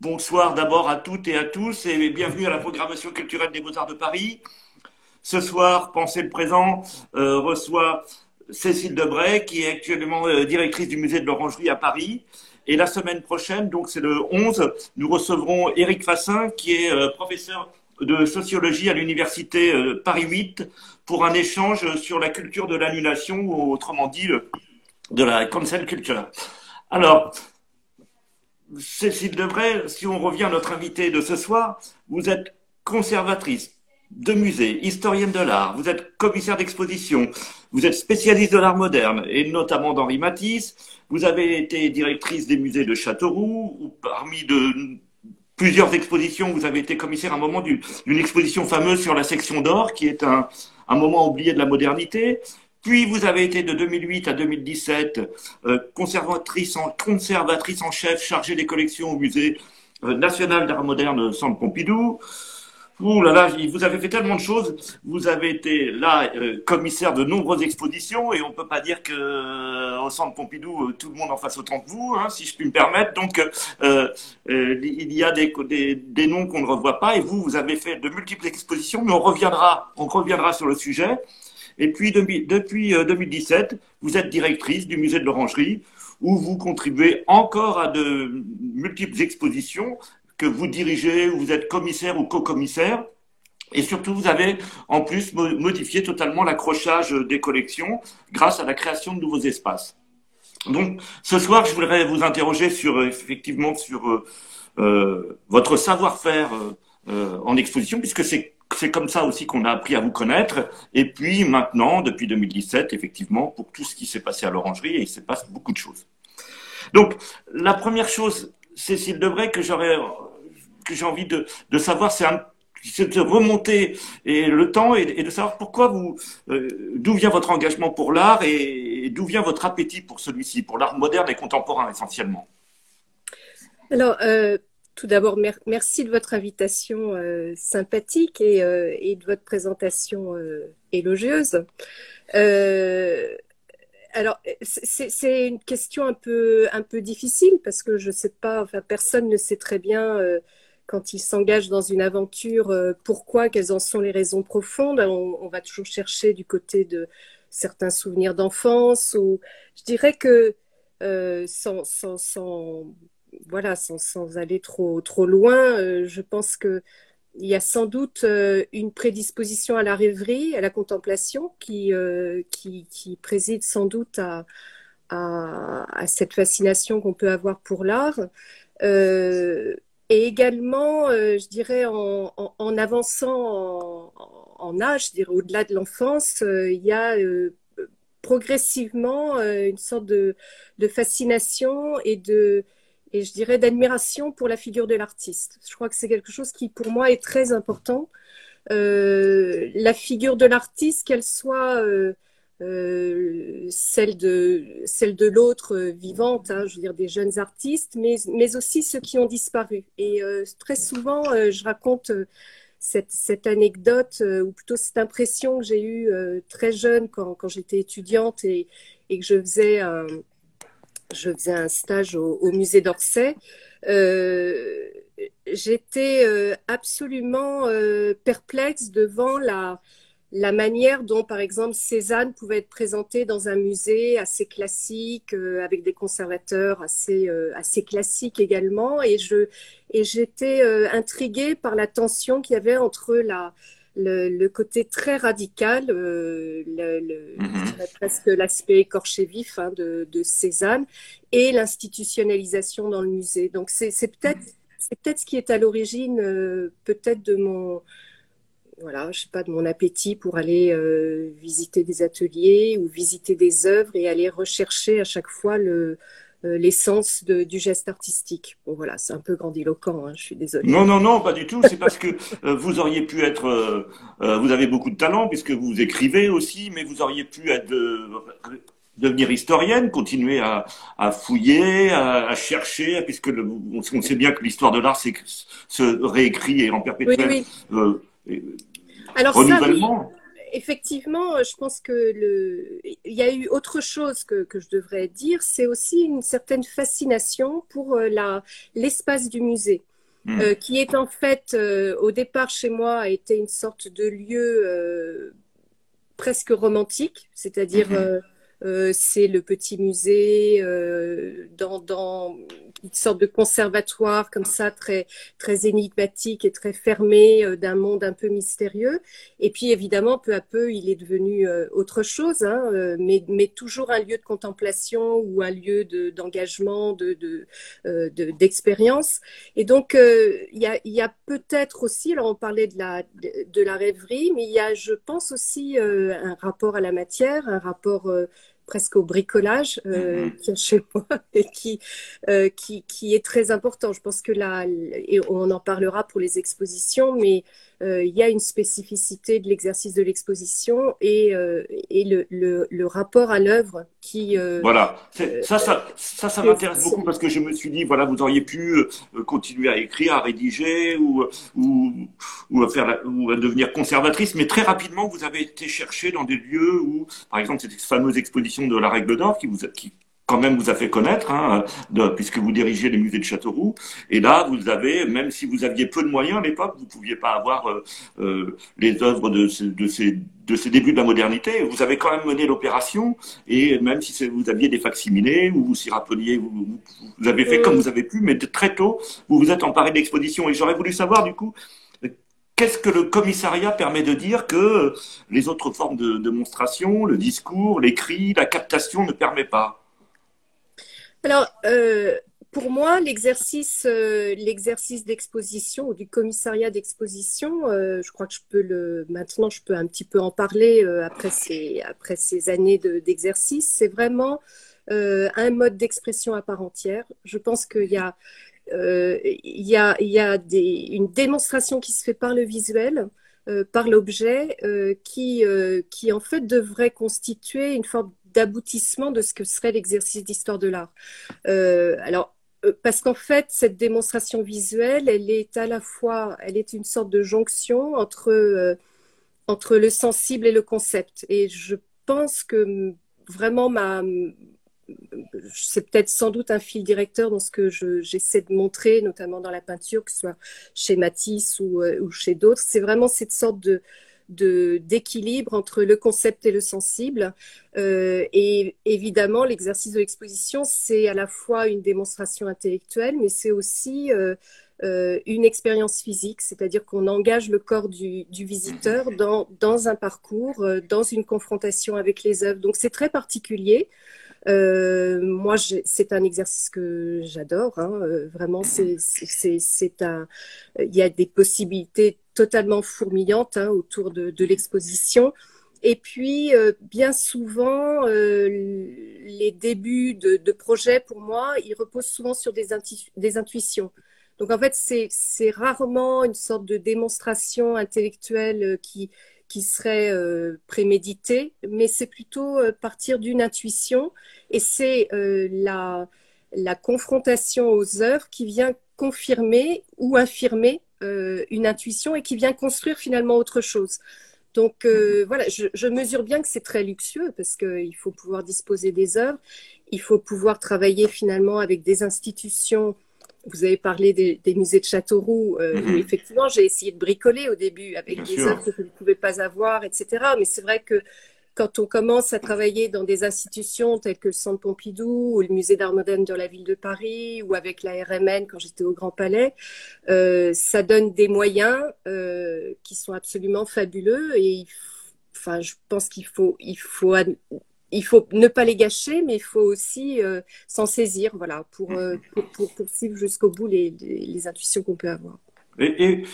Bonsoir d'abord à toutes et à tous et bienvenue à la programmation culturelle des Beaux-Arts de Paris. Ce soir, Pensez le présent euh, reçoit Cécile Debray, qui est actuellement euh, directrice du musée de l'Orangerie à Paris. Et la semaine prochaine, donc c'est le 11, nous recevrons Éric Fassin, qui est euh, professeur de sociologie à l'université Paris 8 pour un échange sur la culture de l'annulation, ou autrement dit, de la cancel culture. Alors, Cécile Debray, si on revient à notre invité de ce soir, vous êtes conservatrice de musée, historienne de l'art, vous êtes commissaire d'exposition, vous êtes spécialiste de l'art moderne, et notamment d'Henri Matisse, vous avez été directrice des musées de Châteauroux, ou parmi de plusieurs expositions, vous avez été commissaire à un moment d'une exposition fameuse sur la section d'or, qui est un moment oublié de la modernité. Puis vous avez été de 2008 à 2017 euh, conservatrice, en, conservatrice en chef chargée des collections au musée euh, national d'art moderne Centre Pompidou. Ouh là là, vous avez fait tellement de choses. Vous avez été là euh, commissaire de nombreuses expositions et on peut pas dire que euh, au Centre Pompidou tout le monde en fasse autant que vous, hein, si je puis me permettre. Donc il y a des, des, des noms qu'on ne revoit pas et vous vous avez fait de multiples expositions, mais on reviendra, on reviendra sur le sujet. Et puis, depuis 2017, euh, vous êtes directrice du musée de l'Orangerie, où vous contribuez encore à de multiples expositions que vous dirigez, où vous êtes commissaire ou co-commissaire. Et surtout, vous avez en plus modifié totalement l'accrochage des collections grâce à la création de nouveaux espaces. Donc, ce soir, je voudrais vous interroger sur effectivement sur euh, euh votre savoir-faire euh, en exposition, puisque c'est c'est comme ça aussi qu'on a appris à vous connaître. Et puis maintenant, depuis 2017, effectivement, pour tout ce qui s'est passé à l'orangerie, et il se passe beaucoup de choses. Donc, la première chose, Cécile Debray, que j'aurais, que j'ai envie de, savoir, c'est de remonter et le temps et, de savoir pourquoi vous, euh, d'où vient votre engagement pour l'art et, d'où vient votre appétit pour celui-ci, pour l'art moderne et contemporain essentiellement. Alors, euh, tout d'abord, merci de votre invitation euh, sympathique et, euh, et, de votre présentation euh, élogieuse. alors, c'est une question un peu, difficile parce que je ne sais pas, enfin, personne ne sait très bien quand il s'engage dans une aventure pourquoi, quelles en sont les raisons profondes. On, on va toujours chercher du côté de certains souvenirs d'enfance ou je dirais que sans, sans, sans voilà, sans, aller trop, trop loin, euh, je pense qu'il y a sans doute euh, une prédisposition à la rêverie, à la contemplation, qui, euh, qui, préside sans doute à, à, cette fascination qu'on peut avoir pour l'art. et également, je dirais, en, en, avançant en, âge, je dirais au-delà de l'enfance, il y a progressivement une sorte de, de fascination et de, et je dirais d'admiration pour la figure de l'artiste. Je crois que c'est quelque chose qui pour moi est très important. Euh, la figure de l'artiste, qu'elle soit euh, euh, celle de celle de l'autre vivante, hein, je veux dire des jeunes artistes, mais mais aussi ceux qui ont disparu. Et très souvent, je raconte cette, cette anecdote ou plutôt cette impression que j'ai eue très jeune quand, quand j'étais étudiante et, et que je faisais un je faisais un stage au, musée d'Orsay. Euh, j'étais euh, absolument euh, perplexe devant la, manière dont, par exemple, Cézanne pouvait être présentée dans un musée assez classique, avec des conservateurs assez, classiques également. Et je et j'étais intriguée par la tension qu'il y avait entre la, le, côté très radical, euh, le, mm-hmm. presque l'aspect écorché vif hein, de, Cézanne et l'institutionnalisation dans le musée. Donc c'est peut-être c'est peut-être ce qui est à l'origine euh, peut-être de mon voilà, je sais pas, de mon appétit pour aller euh, visiter des ateliers ou visiter des œuvres et aller rechercher à chaque fois le, l'essence du geste artistique. Bon voilà, c'est un peu grandiloquent, hein, je suis désolée. Non, non, non, pas du tout. C'est parce que euh, vous auriez pu être, euh, vous avez beaucoup de talent puisque vous écrivez aussi, mais vous auriez pu être devenir historienne, continuer à, à fouiller, à, chercher, puisque le, on, sait bien que l'histoire de l'art c'est se réécrit et en perpétuel Alors renouvellement effectivement, je pense que le, il y a eu autre chose que, que je devrais dire, c'est aussi une certaine fascination pour euh, la l'espace du musée. hmm. qui est en fait, au départ chez moi, a été une sorte de lieu presque romantique, c'est-à-dire hmm. Euh, c'est le petit musée euh, dans, dans, une sorte de conservatoire comme ça, très, très énigmatique et très fermé euh, d'un monde un peu mystérieux. Et puis évidemment, peu à peu, il est devenu autre chose, hein, mais, mais toujours un lieu de contemplation ou un lieu d'engagement, de, de, d'expérience. et donc, il y a, y a peut-être aussi, alors on parlait de la, de, la rêverie, mais il y a, je pense aussi, un rapport à la matière, un rapport presque au bricolage euh, qui est chez moi et qui, euh, qui, qui, est très important. Je pense que là, et on en parlera pour les expositions, mais il y a une spécificité de l'exercice de l'exposition et, euh, et le, le, le, rapport à l'œuvre qui... Euh, voilà, ça, ça, ça, ça m'intéresse beaucoup parce que je me suis dit, voilà, vous auriez pu continuer à écrire, à rédiger ou, ou, ou, à, faire ou à devenir conservatrice, mais très rapidement, vous avez été chercher dans des lieux où, par exemple, cette fameuse exposition de la règle d'or qui vous qui, quand même vous a fait connaître, hein, puisque vous dirigez les musées de Châteauroux. Et là, vous avez, même si vous aviez peu de moyens à l'époque, vous ne pouviez pas avoir euh, euh, les œuvres de, de, ces, de ces débuts de la modernité. Vous avez quand même mené l'opération, et même si vous aviez des facsimilés, ou vous s'y rappeliez, vous, vous, avez fait comme vous avez pu, mais très tôt, vous vous êtes emparé d'exposition. Et j'aurais voulu savoir, du coup, Qu'est-ce que le commissariat permet de dire que les autres formes de démonstration, le discours, l'écrit, la captation ne permet pas? Alors, euh, pour moi, l'exercice, euh, l'exercice d'exposition ou du commissariat d'exposition, euh, je crois que je peux le, maintenant, je peux un petit peu en parler après ces, après ces années d'exercice. c'est vraiment un mode d'expression à part entière. Je pense qu'il y a, il y a, y a des, une démonstration qui se fait par le visuel. par l'objet qui, qui en fait devrait constituer une forme d'aboutissement de ce que serait l'exercice d'histoire de l'art. Euh, alors, euh, parce qu'en fait, cette démonstration visuelle, elle est à la fois, elle est une sorte de jonction entre, euh, entre le sensible et le concept. Et je pense que vraiment ma, c'est peut-être sans doute un fil directeur dans ce que j'essaie de montrer, notamment dans la peinture, que ce soit chez Matisse ou, ou chez d'autres. C'est vraiment cette sorte de, d'équilibre entre le concept et le sensible. Euh, et évidemment, l'exercice de l'exposition, c'est à la fois une démonstration intellectuelle, mais c'est aussi euh, euh, une expérience physique, c'est-à-dire qu'on engage le corps du, du visiteur dans, dans, un parcours, dans une confrontation avec les œuvres. Donc c'est très particulier. Euh, moi, c'est un exercice que j'adore. Hein. Vraiment, c'est un. Il y a des possibilités totalement fourmillante hein, autour de, l'exposition. Et puis, euh, bien souvent, euh, les débuts de, projets, pour moi, ils reposent souvent sur des, intuitions. Donc, en fait, c'est rarement une sorte de démonstration intellectuelle euh, qui, qui serait préméditée, mais c'est plutôt partir d'une intuition. Et c'est la, la confrontation aux œuvres qui vient confirmer ou infirmer euh, une intuition et qui vient construire finalement autre chose. Donc euh, mhm. voilà, je, mesure bien que c'est très luxueux parce qu'il faut pouvoir disposer des œuvres, il faut pouvoir travailler finalement avec des institutions. Vous avez parlé des, musées de Châteauroux, euh, mhm. effectivement j'ai essayé de bricoler au début avec des œuvres que je ne pouvais pas avoir, etc. Mais c'est vrai que quand on commence à travailler dans des institutions telles que le Centre Pompidou ou le Musée d'art moderne de la ville de Paris ou avec la RMN quand j'étais au Grand Palais, euh, ça donne des moyens euh, qui sont absolument fabuleux et enfin, je pense qu'il faut, il faut, il faut ne pas les gâcher, mais il faut aussi euh, s'en saisir, voilà, pour, pour, poursuivre jusqu'au bout les, les, intuitions qu'on peut avoir. Et, et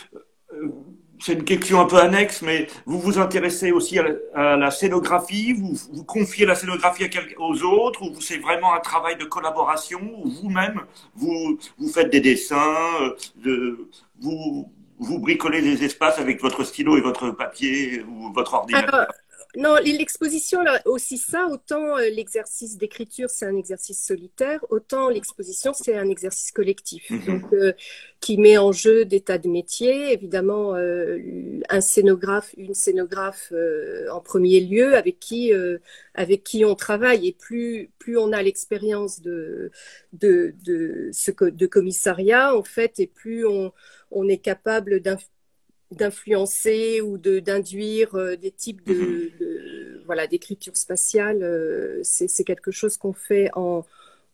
c'est une question un peu annexe, mais vous vous intéressez aussi à la, scénographie, vous, vous confiez la scénographie à aux autres, ou c'est vraiment un travail de collaboration, ou vous-même, vous, vous faites des dessins, euh, de, vous, vous bricolez des espaces avec votre stylo et votre papier ou votre ordinateur? Non, l'exposition, aussi ça, autant euh, l'exercice d'écriture, c'est un exercice solitaire, autant l'exposition, c'est un exercice collectif, mhm. donc, euh, qui met en jeu des tas de métiers. Évidemment, euh, un scénographe, une scénographe en premier lieu, avec qui, avec qui on travaille. Et plus, plus on a l'expérience de, de, de, ce, de commissariat, en fait, et plus on, on est capable d'influencer ou d'induire euh, des types de, mhm. de voilà d'écriture spatiale euh, c'est quelque chose qu'on fait en,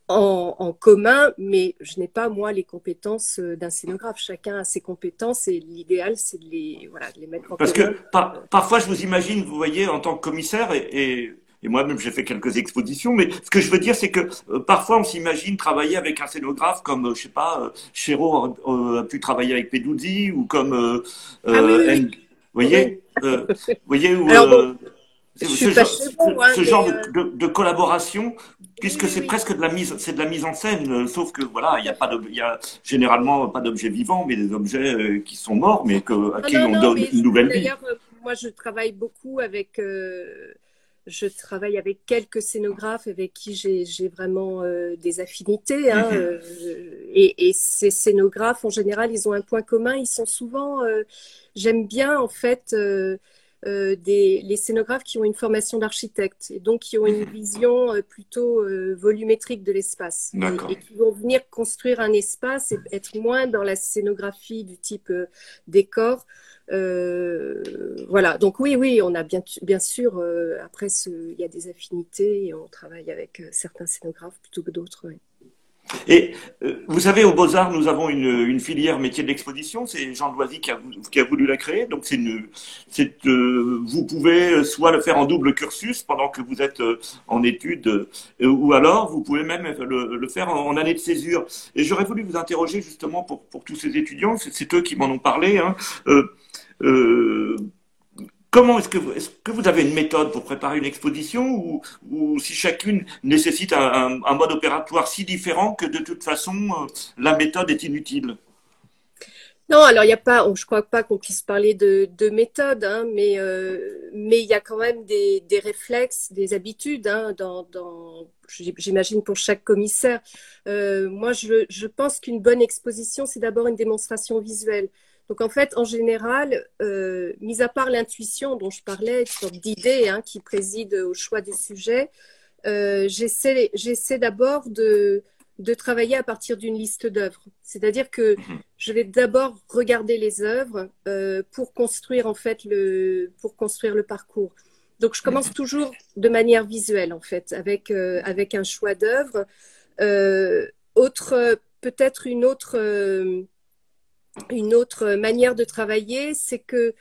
en, en commun mais je n'ai pas moi les compétences euh, d'un scénographe chacun a ses compétences et l'idéal c'est de les voilà de les mettre en parce que parfois je vous imagine vous voyez en tant que commissaire et, et et moi-même j'ai fait quelques expositions, mais ce que je veux dire, c'est que euh, parfois on s'imagine travailler avec un scénographe comme, euh, je sais pas, euh, Chéreau a, pu travailler avec Peduzzi ou comme, euh, ah, oui, oui, voyez, voyez où, ce, genre, de, de, collaboration, puisque c'est presque de la mise, c'est de la mise en scène, sauf que voilà, il y a pas de, il y a généralement pas d'objets vivants, mais des objets qui sont morts, mais que, à ah qui on donne une nouvelle vie. D'ailleurs, moi, je travaille beaucoup avec je travaille avec quelques scénographes avec qui j'ai vraiment euh, des affinités. Hein, mhm. euh, et, et, ces scénographes, en général, ils ont un point commun. Ils sont souvent, euh, j'aime bien en fait, des, les scénographes qui ont une formation d'architecte et donc qui ont une mhm. vision plutôt volumétrique de l'espace et, qui vont venir construire un espace et être moins dans la scénographie du type décor. Euh, voilà, donc oui, oui, on a bien, sûr, euh, après, il y a des affinités et on travaille avec euh, certains scénographes plutôt que d'autres. Et vous savez, au Beaux-Arts, nous avons une, filière métier de l'exposition. C'est Jean Loisy qui a, voulu la créer. Donc, c'est vous pouvez soit le faire en double cursus pendant que vous êtes en études, ou alors vous pouvez même le, faire en, année de césure. Et j'aurais voulu vous interroger justement pour, pour tous ces étudiants. C'est eux qui m'en ont parlé. Hein. Euh, comment est-ce que, vous, avez une méthode pour préparer une exposition ou, si chacune nécessite un, mode opératoire si différent que de toute façon euh, la méthode est inutile? Non, alors il n'y a pas, je crois pas qu'on puisse parler de, de méthode, hein, mais euh, mais il y a quand même des, réflexes, des habitudes hein, j'imagine pour chaque commissaire. Moi, je pense qu'une bonne exposition, c'est d'abord une démonstration visuelle. Donc en fait, en général, euh, mis à part l'intuition dont je parlais, une sorte d'idée hein, qui préside au choix du sujet, euh, j'essaie d'abord de, de travailler à partir d'une liste d'œuvres. C'est-à-dire que mhm. je vais d'abord regarder les œuvres euh, pour construire en fait le pour construire le parcours. Donc je commence mhm. toujours de manière visuelle en fait avec avec un choix d'œuvres. Euh, autre peut-être une autre une autre manière de travailler, c'est que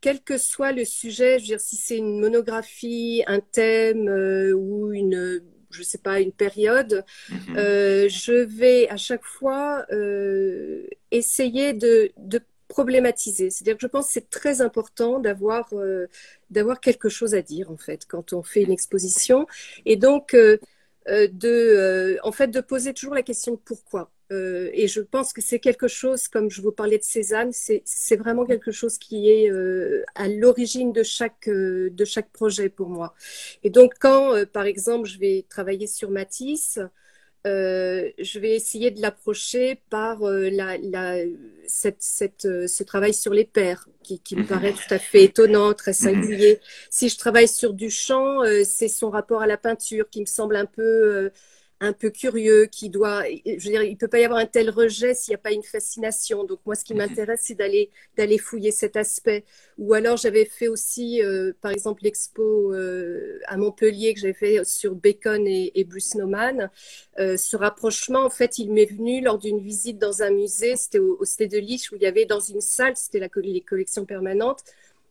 quel que soit le sujet, je veux dire, si c'est une monographie, un thème euh, ou une, je sais pas, une période, mhm. euh, je vais à chaque fois euh, essayer de, de problématiser. C'est-à-dire que je pense que c'est très important d'avoir d'avoir quelque chose à dire en fait quand on fait une exposition et donc de en fait de poser toujours la question pourquoi. Euh, et je pense que c'est quelque chose, comme je vous parlais de Cézanne, c'est vraiment quelque chose qui est euh, à l'origine de chaque euh, de chaque projet pour moi. Et donc quand, par exemple, je vais travailler sur Matisse, je vais essayer de l'approcher par la, cette, ce travail sur les pères, qui, me paraît tout à fait étonnant, très singulier. Si je travaille sur Duchamp, c'est son rapport à la peinture qui me semble un peu un peu curieux, qui doit, je veux dire, il peut pas y avoir un tel rejet s'il n'y a pas une fascination. Donc moi, ce qui mhm. m'intéresse, c'est d'aller d'aller fouiller cet aspect. Ou alors j'avais fait aussi, euh, par exemple, l'expo euh, à Montpellier que j'avais fait sur Bacon et, Bruce Nauman. Euh, ce rapprochement, en fait, il m'est venu lors d'une visite dans un musée. C'était au, au Stade de Lich où il y avait dans une salle, c'était la les collections permanentes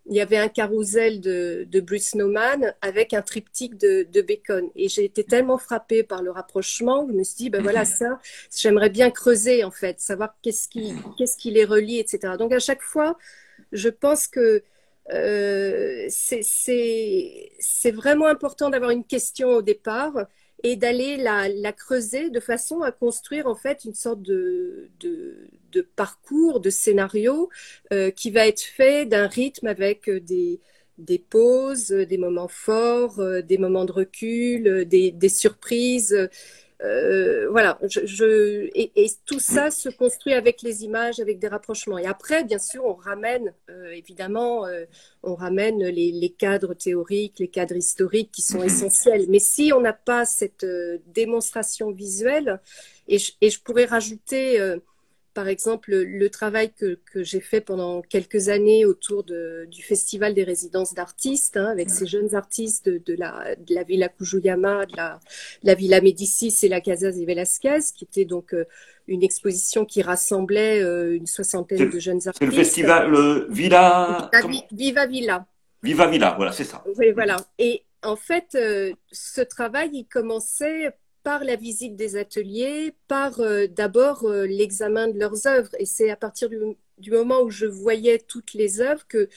il y avait un carrousel de, de Bruce Nauman avec un triptyque de, de Bacon. Et j'ai été tellement frappée par le rapprochement, je me suis dit, ben voilà, ça, j'aimerais bien creuser, en fait, savoir qu'est-ce qui, qu'est-ce qui les relie, etc. Donc, à chaque fois, je pense que euh, c'est vraiment important d'avoir une question au départ et d'aller la, creuser de façon à construire en fait une sorte de, parcours, de scénario euh, qui va être fait d'un rythme avec des, des pauses, des moments forts, des moments de recul, des surprises. Euh, voilà, je, et, tout ça se construit avec les images, avec des rapprochements. Et après, bien sûr, on ramène, euh, évidemment, euh, on ramène les, cadres théoriques, les cadres historiques qui sont essentiels. Mais si on n'a pas cette démonstration visuelle, et et je pourrais rajouter par exemple, le, travail que, j'ai fait pendant quelques années autour du Festival des résidences d'artistes, hein, avec ces jeunes artistes de, la, de la Villa Kujuyama, de la, Villa Médicis et la Casa de Velasquez, qui était donc euh, une exposition qui rassemblait euh, une soixantaine de jeunes artistes. C'est le festival le Villa... Viva Villa. Viva Villa, voilà, c'est ça. Oui, voilà. Et en fait, euh, ce travail, il commençait par la visite des ateliers, par euh, d'abord euh, l'examen de leurs œuvres. Et c'est à partir du, moment où je voyais toutes les œuvres que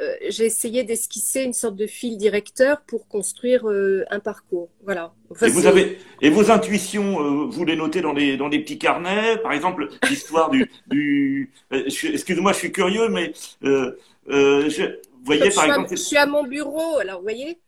euh, j'ai essayé d'esquisser une sorte de fil directeur pour construire un parcours. Voilà. et, vous avez, et vos intuitions, vous les notez dans les, dans petits carnets? Par exemple, l'histoire du... du Excusez-moi, je suis curieux, mais je, vous voyez, par exemple... je suis à mon bureau, alors vous voyez?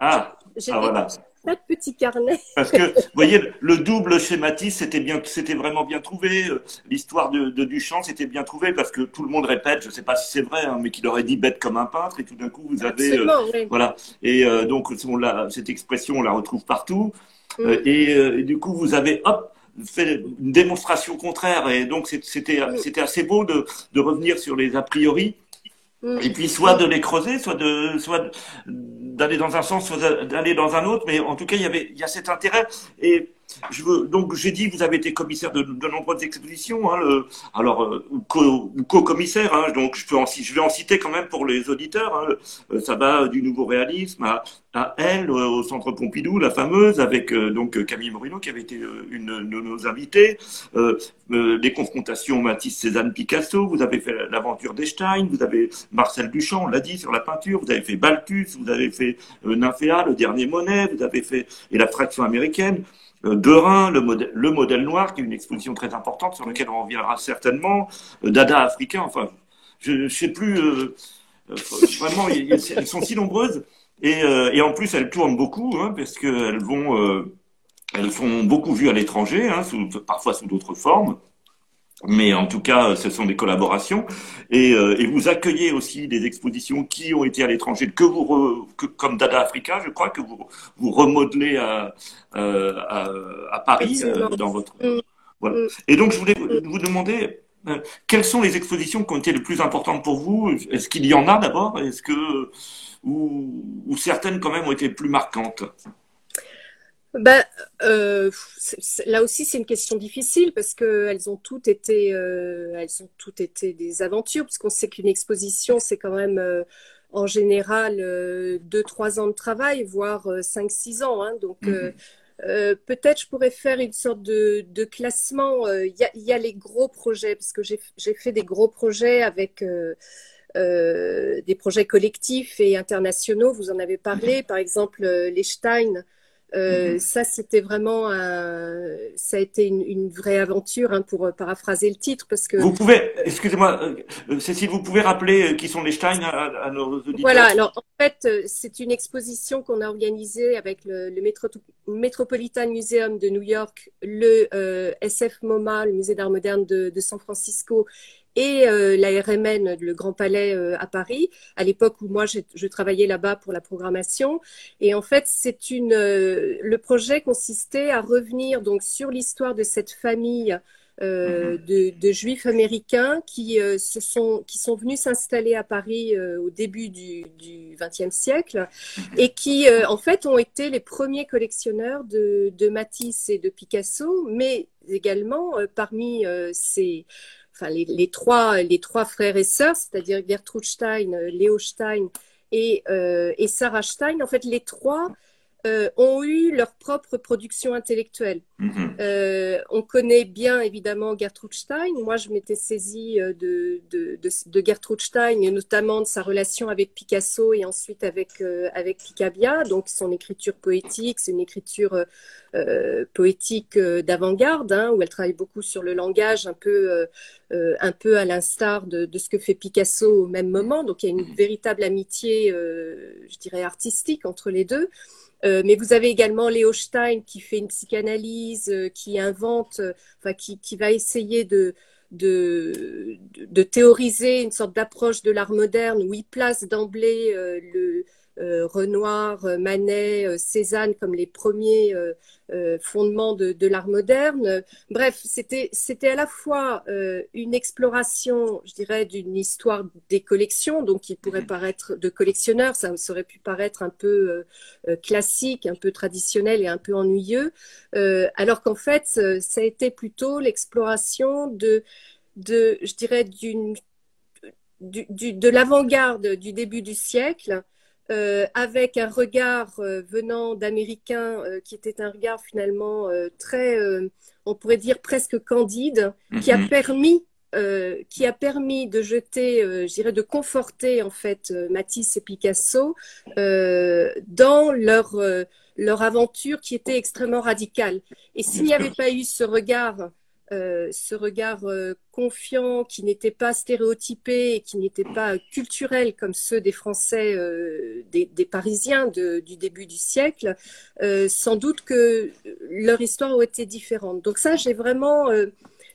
Ah, ah voilà pas de petit carnet. Parce que, vous voyez, le double schématisme, c'était bien, c'était vraiment bien trouvé. L'histoire de, de, Duchamp, c'était bien trouvé parce que tout le monde répète, je ne sais pas si c'est vrai, hein, mais qu'il aurait dit bête comme un peintre et tout d'un coup, vous avez, euh, voilà. Et euh, donc, on cette expression, on la retrouve partout. Mm. Euh, et, du coup, vous avez, hop, fait une démonstration contraire. Et donc, c'était, mm. c'était assez beau de, de revenir sur les a priori. Mm. Et puis, soit de les creuser, soit de, soit d'aller dans un sens, soit d'aller dans un autre, mais en tout cas, il y avait, il y a cet intérêt. Et je veux, donc, j'ai dit, vous avez été commissaire de, de nombreuses expositions, hein, le, alors, euh, co-commissaire, hein, donc je, peux en, je vais en citer quand même pour les auditeurs. Hein, euh, ça va du nouveau réalisme à, à Elle, euh, au Centre Pompidou, la fameuse, avec donc Camille Morino, qui avait été une de nos invités. Euh, les confrontations Matisse, Cézanne, Picasso. Vous avez fait l'aventure d'Estein. Vous avez Marcel Duchamp, on l'a dit, sur la peinture. Vous avez fait Balthus. Vous avez fait Nymphéa, le dernier Monet. Vous avez fait et la fraction américaine. Euh, Derain, le modèle, le modèle noir, qui est une exposition très importante sur laquelle on reviendra certainement, euh, Dada africain, enfin, je ne sais plus, euh, vraiment, elles sont si nombreuses, et, et, en plus elles tournent beaucoup, hein, parce qu'elles vont, elles sont beaucoup vues à l'étranger, hein, parfois sous d'autres formes mais en tout cas, ce sont des collaborations. Et, euh, et, vous accueillez aussi des expositions qui ont été à l'étranger, que vous, comme Dada Africa, je crois, que vous, vous remodelez à, euh, à, à Paris euh, dans votre. Mm. Voilà. Mm. Et donc, je voulais vous demander quelles sont les expositions qui ont été les plus importantes pour vous? Est-ce qu'il y en a d'abord? Est-ce que ou, ou certaines quand même ont été plus marquantes ben, euh, là aussi, c'est une question difficile parce qu'elles ont toutes été, euh, elles ont toutes été des aventures, puisqu'on sait qu'une exposition, c'est quand même euh, en général deux, trois ans de travail, voire cinq, six ans. Hein, donc, mhm. peut-être je pourrais faire une sorte de, de classement. Il y, y, a les gros projets, parce que j'ai fait des gros projets avec. Des projets collectifs et internationaux, vous en avez parlé, par exemple les Stein, euh, mhm. Ça, c'était vraiment, ça a été une, vraie aventure, hein, pour paraphraser le titre, parce que. Vous pouvez, excusez-moi, euh, Cécile, vous pouvez rappeler euh, qui sont les Stein à, nos auditeurs? Voilà, alors en fait, c'est une exposition qu'on a organisée avec le, Metropolitan Museum de New York, le SF MoMA, le Musée d'art moderne de, de San Francisco, et euh, la RMN, le Grand Palais euh, à Paris, à l'époque où moi je travaillais là-bas pour la programmation. Et en fait, c'est une, euh, le projet consistait à revenir donc sur l'histoire de cette famille euh, mhm. de, de, juifs américains qui se sont qui sont venus s'installer à Paris au début du XXe siècle mhm. et qui en fait ont été les premiers collectionneurs de, de Matisse et de Picasso, mais également parmi ces enfin les, trois, les trois frères et sœurs, c'est-à-dire Gertrude Stein, Léo Stein et, euh, et, Sarah Stein, en fait, les trois euh, ont eu leur propre production intellectuelle. Mhm. Euh, on connaît bien évidemment Gertrude Stein. Moi, je m'étais saisie euh, de, de, de, Gertrude Stein, et notamment de sa relation avec Picasso et ensuite avec, avec Picabia. Donc, son écriture poétique, c'est une écriture poétique d'avant-garde, hein, où elle travaille beaucoup sur le langage, un peu, un peu à l'instar de, de, ce que fait Picasso au même moment. Donc, il y a une véritable amitié, je dirais, artistique entre les deux. Euh, mais vous avez également Léo Stein qui fait une psychanalyse, euh, qui invente, euh, enfin qui, qui, va essayer de, de, de, théoriser une sorte d'approche de l'art moderne où il place d'emblée le, Renoir, euh, Manet, euh, Cézanne comme les premiers fondements de, l'art moderne. Bref, c'était c'était à la fois une exploration, je dirais, d'une histoire des collections, donc qui pourrait mhm. paraître de collectionneur, ça aurait pu paraître un peu classique, un peu traditionnel et un peu ennuyeux, alors qu'en fait, ça a été plutôt l'exploration de de, je dirais, d'une de l'avant-garde du début du siècle, euh, avec un regard euh, venant d'Américains euh, qui était un regard finalement très, on pourrait dire presque candide, qui a mhm. permis qui a permis de jeter, je dirais, de conforter en fait Matisse et Picasso dans leur leur aventure qui était extrêmement radicale. Et s'il n'y avait pas eu ce regard euh, ce regard euh, confiant qui n'était pas stéréotypé et qui n'était pas culturel comme ceux des Français, euh, des, Parisiens du début du siècle, sans doute que leur histoire aurait été différente. Donc ça, j'ai vraiment...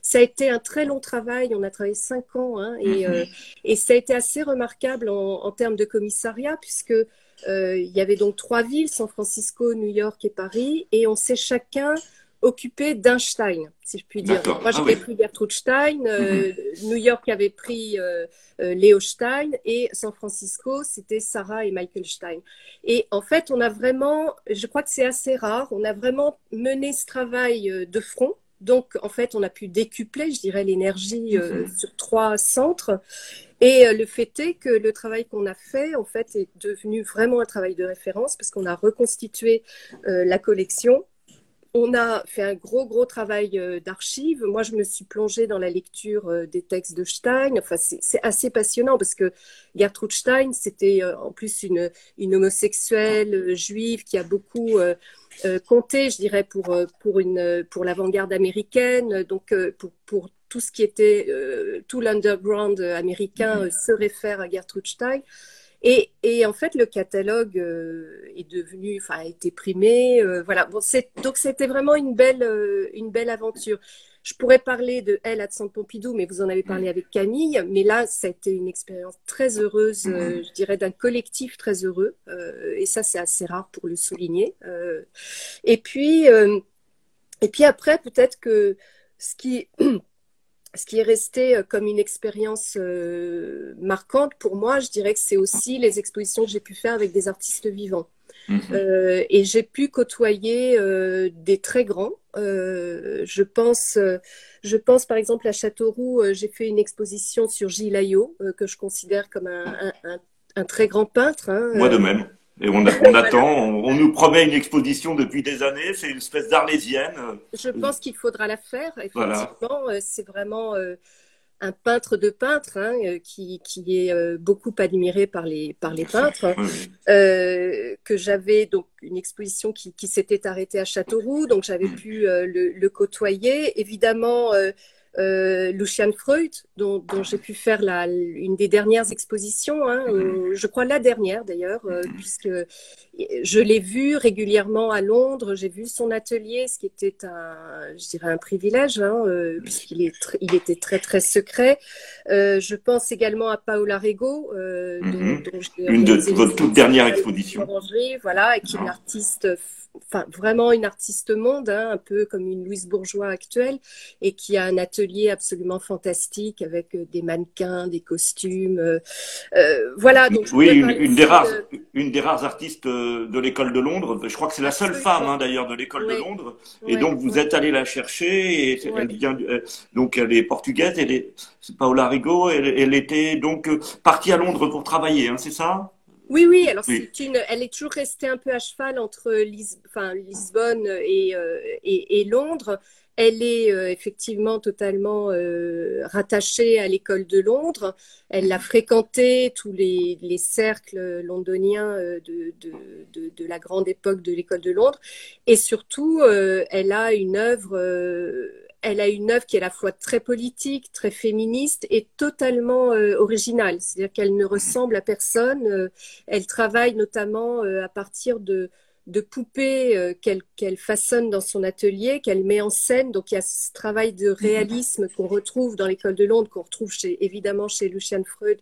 ça a été un très long travail, on a travaillé cinq ans, hein, et, mhm. et, ça a été assez remarquable en, en termes de commissariat, puisque il y avait donc trois villes, San Francisco, New York et Paris, et on s'est chacun occupé d'Einstein, si je puis dire. Moi, j'avais pris Gertrude Stein, euh, mhm. New York avait pris euh, euh, Léo Stein et San Francisco, c'était Sarah et Michael Stein. Et en fait, on a vraiment, je crois que c'est assez rare, on a vraiment mené ce travail de front. Donc, en fait, on a pu décupler, je dirais, l'énergie mhm. sur trois centres. Et le fait est que le travail qu'on a fait, en fait, est devenu vraiment un travail de référence parce qu'on a reconstitué la collection on a fait un gros, gros travail euh, d'archives. Moi, je me suis plongée dans la lecture euh, des textes de Stein. Enfin, c'est assez passionnant parce que Gertrude Stein, c'était euh, en plus une, une homosexuelle juive qui a beaucoup compté, je dirais, pour, pour, une, pour l'avant-garde américaine, donc pour, pour tout ce qui était, tout l'underground américain mm-hmm. se réfère à Gertrude Stein. Et, et, en fait, le catalogue euh, est devenu, enfin, a été primé. Euh, voilà. Bon, donc c'était vraiment une belle, euh, une belle aventure. Je pourrais parler de Elle à Centre Pompidou, mais vous en avez parlé avec Camille. Mais là, ça a été une expérience très heureuse, je dirais, d'un collectif très heureux. et ça, c'est assez rare pour le souligner. et puis, et puis après, peut-être que ce qui ce qui est resté euh, comme une expérience euh, marquante pour moi, je dirais que c'est aussi les expositions que j'ai pu faire avec des artistes vivants. Mhm. Euh, et j'ai pu côtoyer des très grands. je pense, je pense par exemple à Châteauroux. j'ai fait une exposition sur Gilles Ayot, que je considère comme un, un, très grand peintre. Hein, moi de même. Et on, on attend, on, nous promet une exposition depuis des années, c'est une espèce d'arlésienne. Je pense qu'il faudra la faire, effectivement. Euh, c'est vraiment euh, un peintre de peintres hein, euh, qui, qui, est beaucoup admiré par les, par les peintres. que j'avais donc une exposition qui, qui s'était arrêtée à Châteauroux, donc j'avais pu le, le, côtoyer. Évidemment, euh, Lucian Freud, dont, j'ai pu faire la, une des dernières expositions, hein, mhm. je crois la dernière d'ailleurs, euh, puisque je l'ai vu régulièrement à Londres, j'ai vu son atelier, ce qui était un, je dirais un privilège, hein, euh, puisqu'il il était très très secret. je pense également à Paola Rego, mhm. dont, une de votre toute dernière exposition. Voilà, qui est une artiste enfin vraiment une artiste monde, hein, un peu comme une Louise Bourgeois actuelle, et qui a un atelier absolument fantastique avec euh, des mannequins, des costumes. Euh, euh, voilà. Donc oui, une, des rares, une des rares artistes de l'école de Londres. Je crois que c'est la seule femme hein, d'ailleurs de l'école de Londres. Et donc vous êtes allé la chercher. Et elle vient, donc elle est portugaise. Elle est Paola Rigo. Elle, elle était donc partie à Londres pour travailler. Hein, c'est ça? Oui, oui, alors c'est une, elle est toujours restée un peu à cheval entre enfin, Lisbonne et, et, et, Londres. Elle est euh, effectivement totalement euh, rattachée à l'école de Londres. Elle a fréquenté tous les, cercles londoniens euh, de, de, la grande époque de l'école de Londres. Et surtout, elle a une œuvre elle a une œuvre qui est à la fois très politique, très féministe et totalement originale. C'est-à-dire qu'elle ne ressemble à personne. elle travaille notamment à partir de, poupées euh, qu'elle façonne dans son atelier, qu'elle met en scène. Donc il y a ce travail de réalisme qu'on retrouve dans l'école de Londres, qu'on retrouve évidemment chez Lucian Freud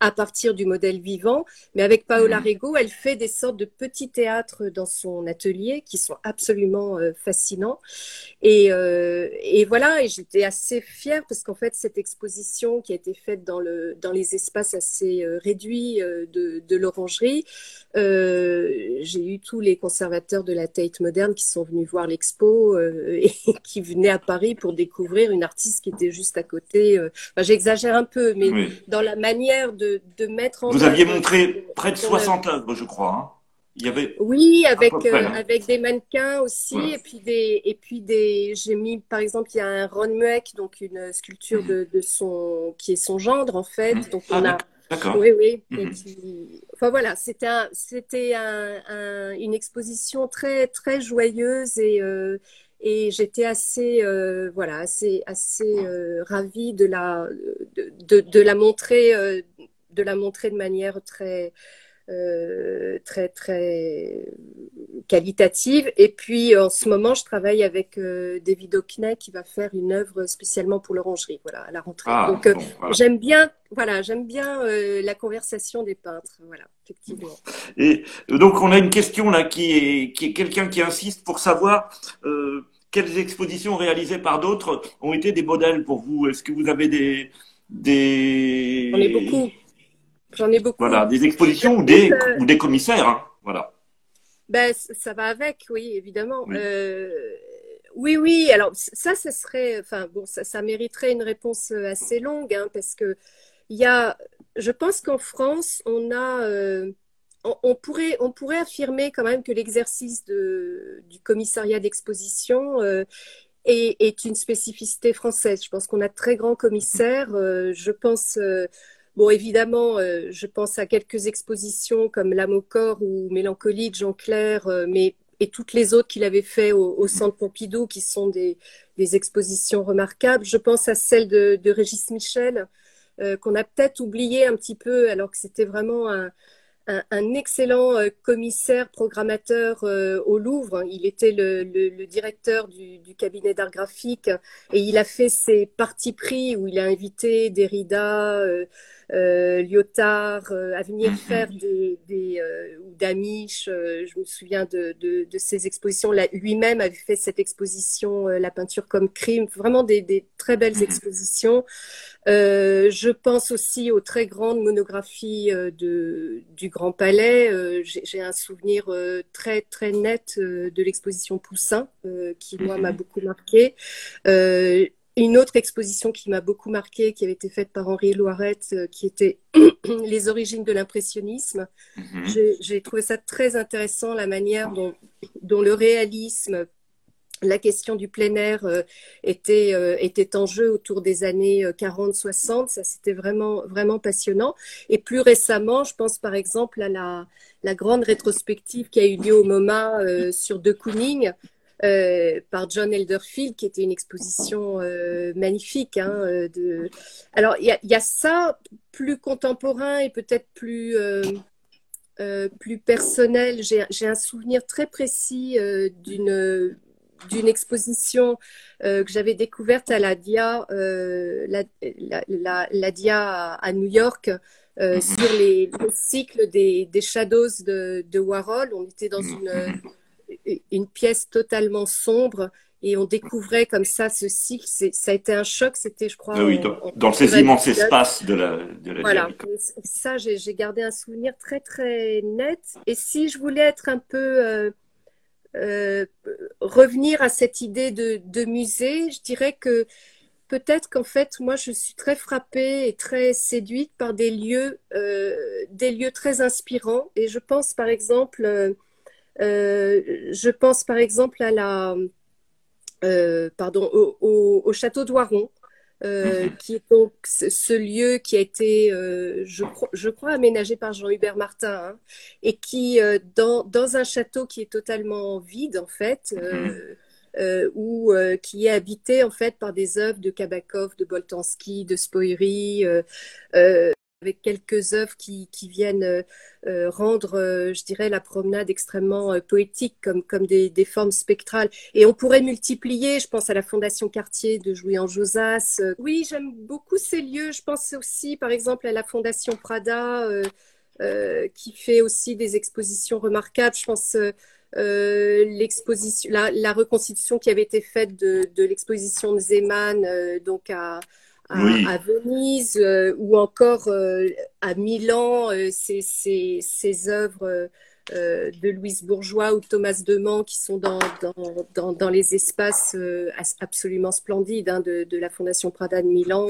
à partir du modèle vivant. Mais avec Paola mhm. Rego, elle fait des sortes de petits théâtres dans son atelier qui sont absolument euh, fascinants. Et, euh, et, voilà, et j'étais assez fière parce qu'en fait, cette exposition qui a été faite dans, le, dans les espaces assez euh, réduits de, de l'orangerie, j'ai eu tous les conservateurs de la Tate moderne qui sont venus voir l'expo et qui venaient à Paris pour découvrir une artiste qui était juste à côté. Enfin, J'exagère un peu, mais dans la manière de de, mettre en Vous aviez montré près de 60 œuvres, je crois. Hein. Il y avait oui, avec, euh, hein. avec des mannequins aussi, et puis des, et puis des, j'ai mis, par exemple, il y a un Ron Mueck, donc une sculpture mhm. de, de, son, qui est son gendre, en fait. Mhm. Donc, on ah, a, D'accord. Oui, oui. Mhm. Enfin voilà, c'était un, c'était un, une exposition très très joyeuse et euh, et j'étais assez euh, voilà assez assez ravie de la de, de, la montrer de la montrer de manière très, euh, très, très qualitative. Et puis, en ce moment, je travaille avec euh, David Hockney qui va faire une œuvre spécialement pour l'orangerie, voilà, à la rentrée. Ah, Donc, euh, j'aime bien, voilà, j'aime bien la conversation des peintres, voilà, effectivement. Et donc, on a une question là qui est, qui est quelqu'un qui insiste pour savoir quelles expositions réalisées par d'autres ont été des modèles pour vous. Est-ce que vous avez des, des... On est beaucoup. J'en ai beaucoup. Voilà, des expositions ou des, ou des commissaires. Hein. Voilà. Ben, ça va avec, oui, évidemment. Oui. Euh, oui, oui. Alors ça, ça serait, enfin bon, ça, ça mériterait une réponse euh, assez longue, hein, parce que il y a, je pense qu'en France, on a, euh, on, pourrait, on pourrait affirmer quand même que l'exercice du commissariat d'exposition est, est, une spécificité française. Je pense qu'on a de très grands commissaires. je pense Bon, évidemment, euh, je pense à quelques expositions comme L'âme au corps ou Mélancolie de Jean Clair, euh, mais et toutes les autres qu'il avait fait au, Centre Pompidou, qui sont des, expositions remarquables. Je pense à celle de, Régis Michel, euh, qu'on a peut-être oublié un petit peu, alors que c'était vraiment un, un, excellent euh, commissaire programmateur au Louvre. Il était le, directeur du, cabinet d'art graphique et il a fait ses parties pris où il a invité Derrida, euh, Lyotard à venir mhm. faire des, des ou d'Amish. je me souviens de, de, ces expositions. Lui-même avait fait cette exposition, la peinture comme crime. Vraiment des, des très belles mhm. expositions. Euh, je pense aussi aux très grandes monographies euh, de, du Grand Palais. Euh, j'ai un souvenir très très net de l'exposition Poussin, qui moi m'a mhm. beaucoup marqué. Une autre exposition qui m'a beaucoup marqué, qui avait été faite par Henri Loiret, qui était Les origines de l'impressionnisme. Mhm. J'ai trouvé ça très intéressant, la manière dont, dont le réalisme la question du plein air euh, était, euh, était en jeu autour des années 40-60. Euh, Ça, c'était vraiment, vraiment passionnant. Et plus récemment, je pense par exemple à la, la grande rétrospective qui a eu lieu au MoMA sur De Kooning. Par John Elderfield, qui était une exposition magnifique. Hein, de... Alors, il y a, y a, ça, plus contemporain et peut-être plus, plus personnel. J'ai un souvenir très précis d'une d'une exposition euh, que j'avais découverte à la DIA, euh, la, DIA à, New York, euh, mhm. sur les, cycles des, shadows de, Warhol. On était dans une, mhm. Une pièce totalement sombre et on découvrait comme ça ce cycle. Ça a été un choc. C'était, je crois, ah oui, dans, ces immenses espaces de la, de la Voilà, ça, j'ai gardé un souvenir très très net. Et si je voulais être un peu euh, revenir à cette idée de, musée, je dirais que peut-être qu'en fait, moi, je suis très frappée et très séduite par des lieux, des lieux très inspirants. Et je pense, par exemple, je pense par exemple à la, pardon, au, château d'Oiron. Euh, mhm. qui est donc ce lieu qui a été, euh, je, je, crois, aménagé par Jean-Hubert Martin, hein, et qui, euh, dans, dans, un château qui est totalement vide, en fait, mhm. ou qui est habité, en fait, par des œuvres de Kabakov, de Boltanski, de Spoiri, avec quelques œuvres qui, viennent euh, euh, rendre, euh, je dirais, la promenade extrêmement poétique, comme, des, formes spectrales. Et on pourrait multiplier, je pense à la Fondation Cartier de Jouy en Josas. Oui, j'aime beaucoup ces lieux. Je pense aussi, par exemple, à la Fondation Prada, qui fait aussi des expositions remarquables. Je pense l'exposition, la, reconstitution qui avait été faite de, de l'exposition de Zeman, donc à à, Venise euh, ou encore euh, à Milan, euh, ces, œuvres de Louise Bourgeois ou Thomas Demand qui sont dans, dans, dans, dans les espaces absolument splendides hein, de, de, la Fondation Prada de Milan.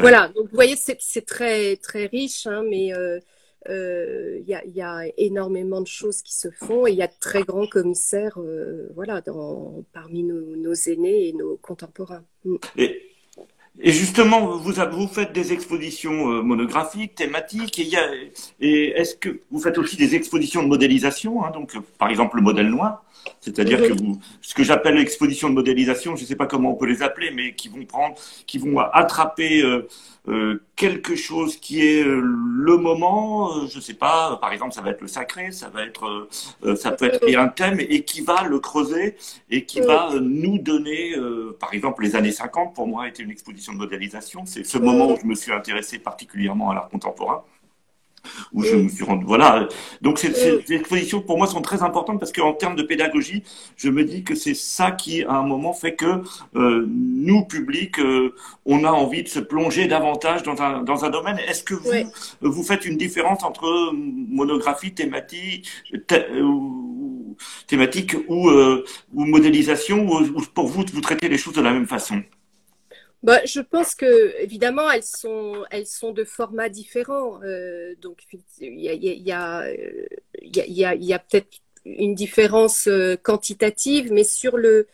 Voilà, donc vous voyez, c'est très, très riche, hein, mais il y, a, y, a, énormément de choses qui se font et il y a de très grands commissaires voilà, dans, parmi nos, nos, aînés et nos contemporains. Mm. Et et justement, vous, vous faites des expositions euh, monographiques, thématiques, et, et est-ce que vous faites aussi des expositions de modélisation, hein, donc par exemple le modèle noir? C'est-à-dire que vous, ce que j'appelle l'exposition de modélisation, je ne sais pas comment on peut les appeler, mais qui vont prendre, qui vont attraper euh, euh, quelque chose qui est euh, le moment, je ne sais pas, par exemple, ça va être le sacré, ça va être, ça peut être un thème et qui va le creuser et qui va nous donner, par exemple, les années 50 pour moi a été une exposition de modélisation. C'est ce moment où je me suis intéressé particulièrement à l'art contemporain où je me suis rendu. Voilà. Donc ces, ces, expositions pour moi sont très importantes parce qu'en termes de pédagogie, je me dis que c'est ça qui à un moment fait que euh, nous public, euh, on a envie de se plonger davantage dans un dans un domaine. Est-ce que vous vous faites une différence entre monographie, thématique, ou, thématique ou ou modélisation ou pour vous vous traitez les choses de la même façon? Bah, je pense que évidemment elles sont elles sont de formats différents. Euh, donc il y a il y a il y a, il y a peut-être une différence euh, quantitative, mais sur le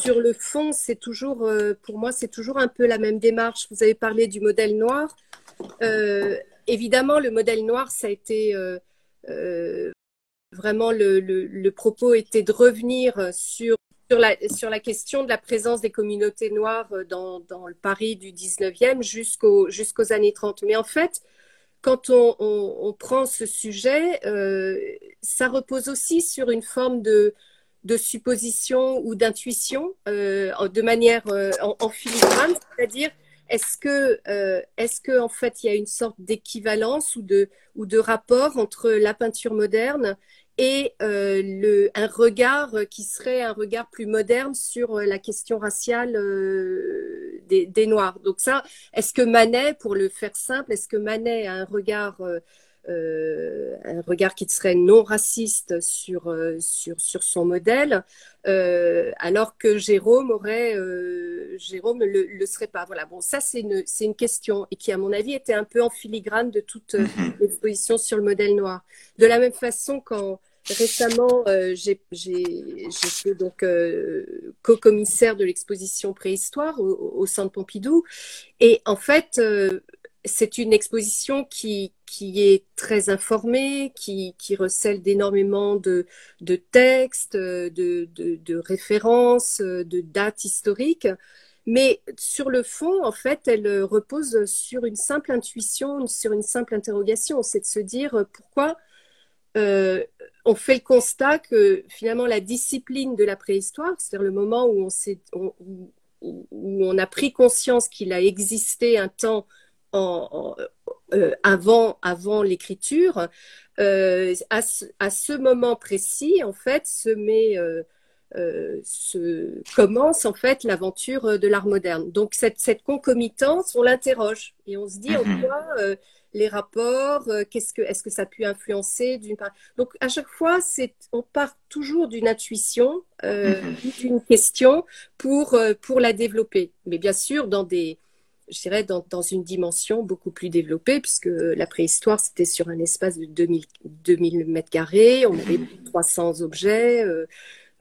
sur le fond, c'est toujours euh, pour moi c'est toujours un peu la même démarche. Vous avez parlé du modèle noir. Euh, évidemment, le modèle noir, ça a été vraiment le, le, le propos était de revenir sur sur la, question de la présence des communautés noires euh, dans, le Paris du 19e jusqu'aux années 30. Mais en fait, quand on, prend ce sujet, euh, ça repose aussi sur une forme de, supposition ou d'intuition euh, de manière euh, en, filigrane, c'est-à-dire est-ce que, est-ce que en fait il y a une sorte d'équivalence ou de rapport entre la peinture moderne et euh, le, un regard qui serait un regard plus moderne sur euh, la question raciale euh, des, des, Noirs. Donc ça, est-ce que Manet, pour le faire simple, est-ce que Manet a un regard euh, un regard qui serait non raciste sur, euh, sur, sur son modèle, euh, alors que Jérôme aurait, Jérôme le, le, serait pas. Voilà, bon, ça c'est une, c'est une question et qui, à mon avis, était un peu en filigrane de toute mm-hmm. l'exposition sur le modèle noir. De la même façon, quand récemment j'ai, j'ai, j'étais donc co-commissaire de l'exposition préhistoire au, au, Centre Pompidou, et en fait, c'est une exposition qui, qui est très informée, qui, qui recèle d'énormément de, de textes, de, de, références, de dates historiques. Mais sur le fond, en fait, elle repose sur une simple intuition, sur une simple interrogation. C'est de se dire pourquoi euh, on fait le constat que finalement la discipline de la préhistoire, c'est-à-dire le moment où on, où on a pris conscience qu'il a existé un temps en, euh, avant, avant l'écriture, euh, à, ce, à, ce moment précis, en fait, se met, euh, se commence en fait l'aventure de l'art moderne. Donc cette, cette concomitance, on l'interroge et on se dit en mhm. quoi les rapports, qu'est-ce que est-ce que ça a pu influencer d'une part. Donc à chaque fois, c'est on part toujours d'une intuition, mhm. d'une question pour pour la développer. Mais bien sûr dans des je dirais, dans, dans, une dimension beaucoup plus développée, puisque la préhistoire, c'était sur un espace de 2000, 2000 mètres carrés, on avait 300 objets, euh,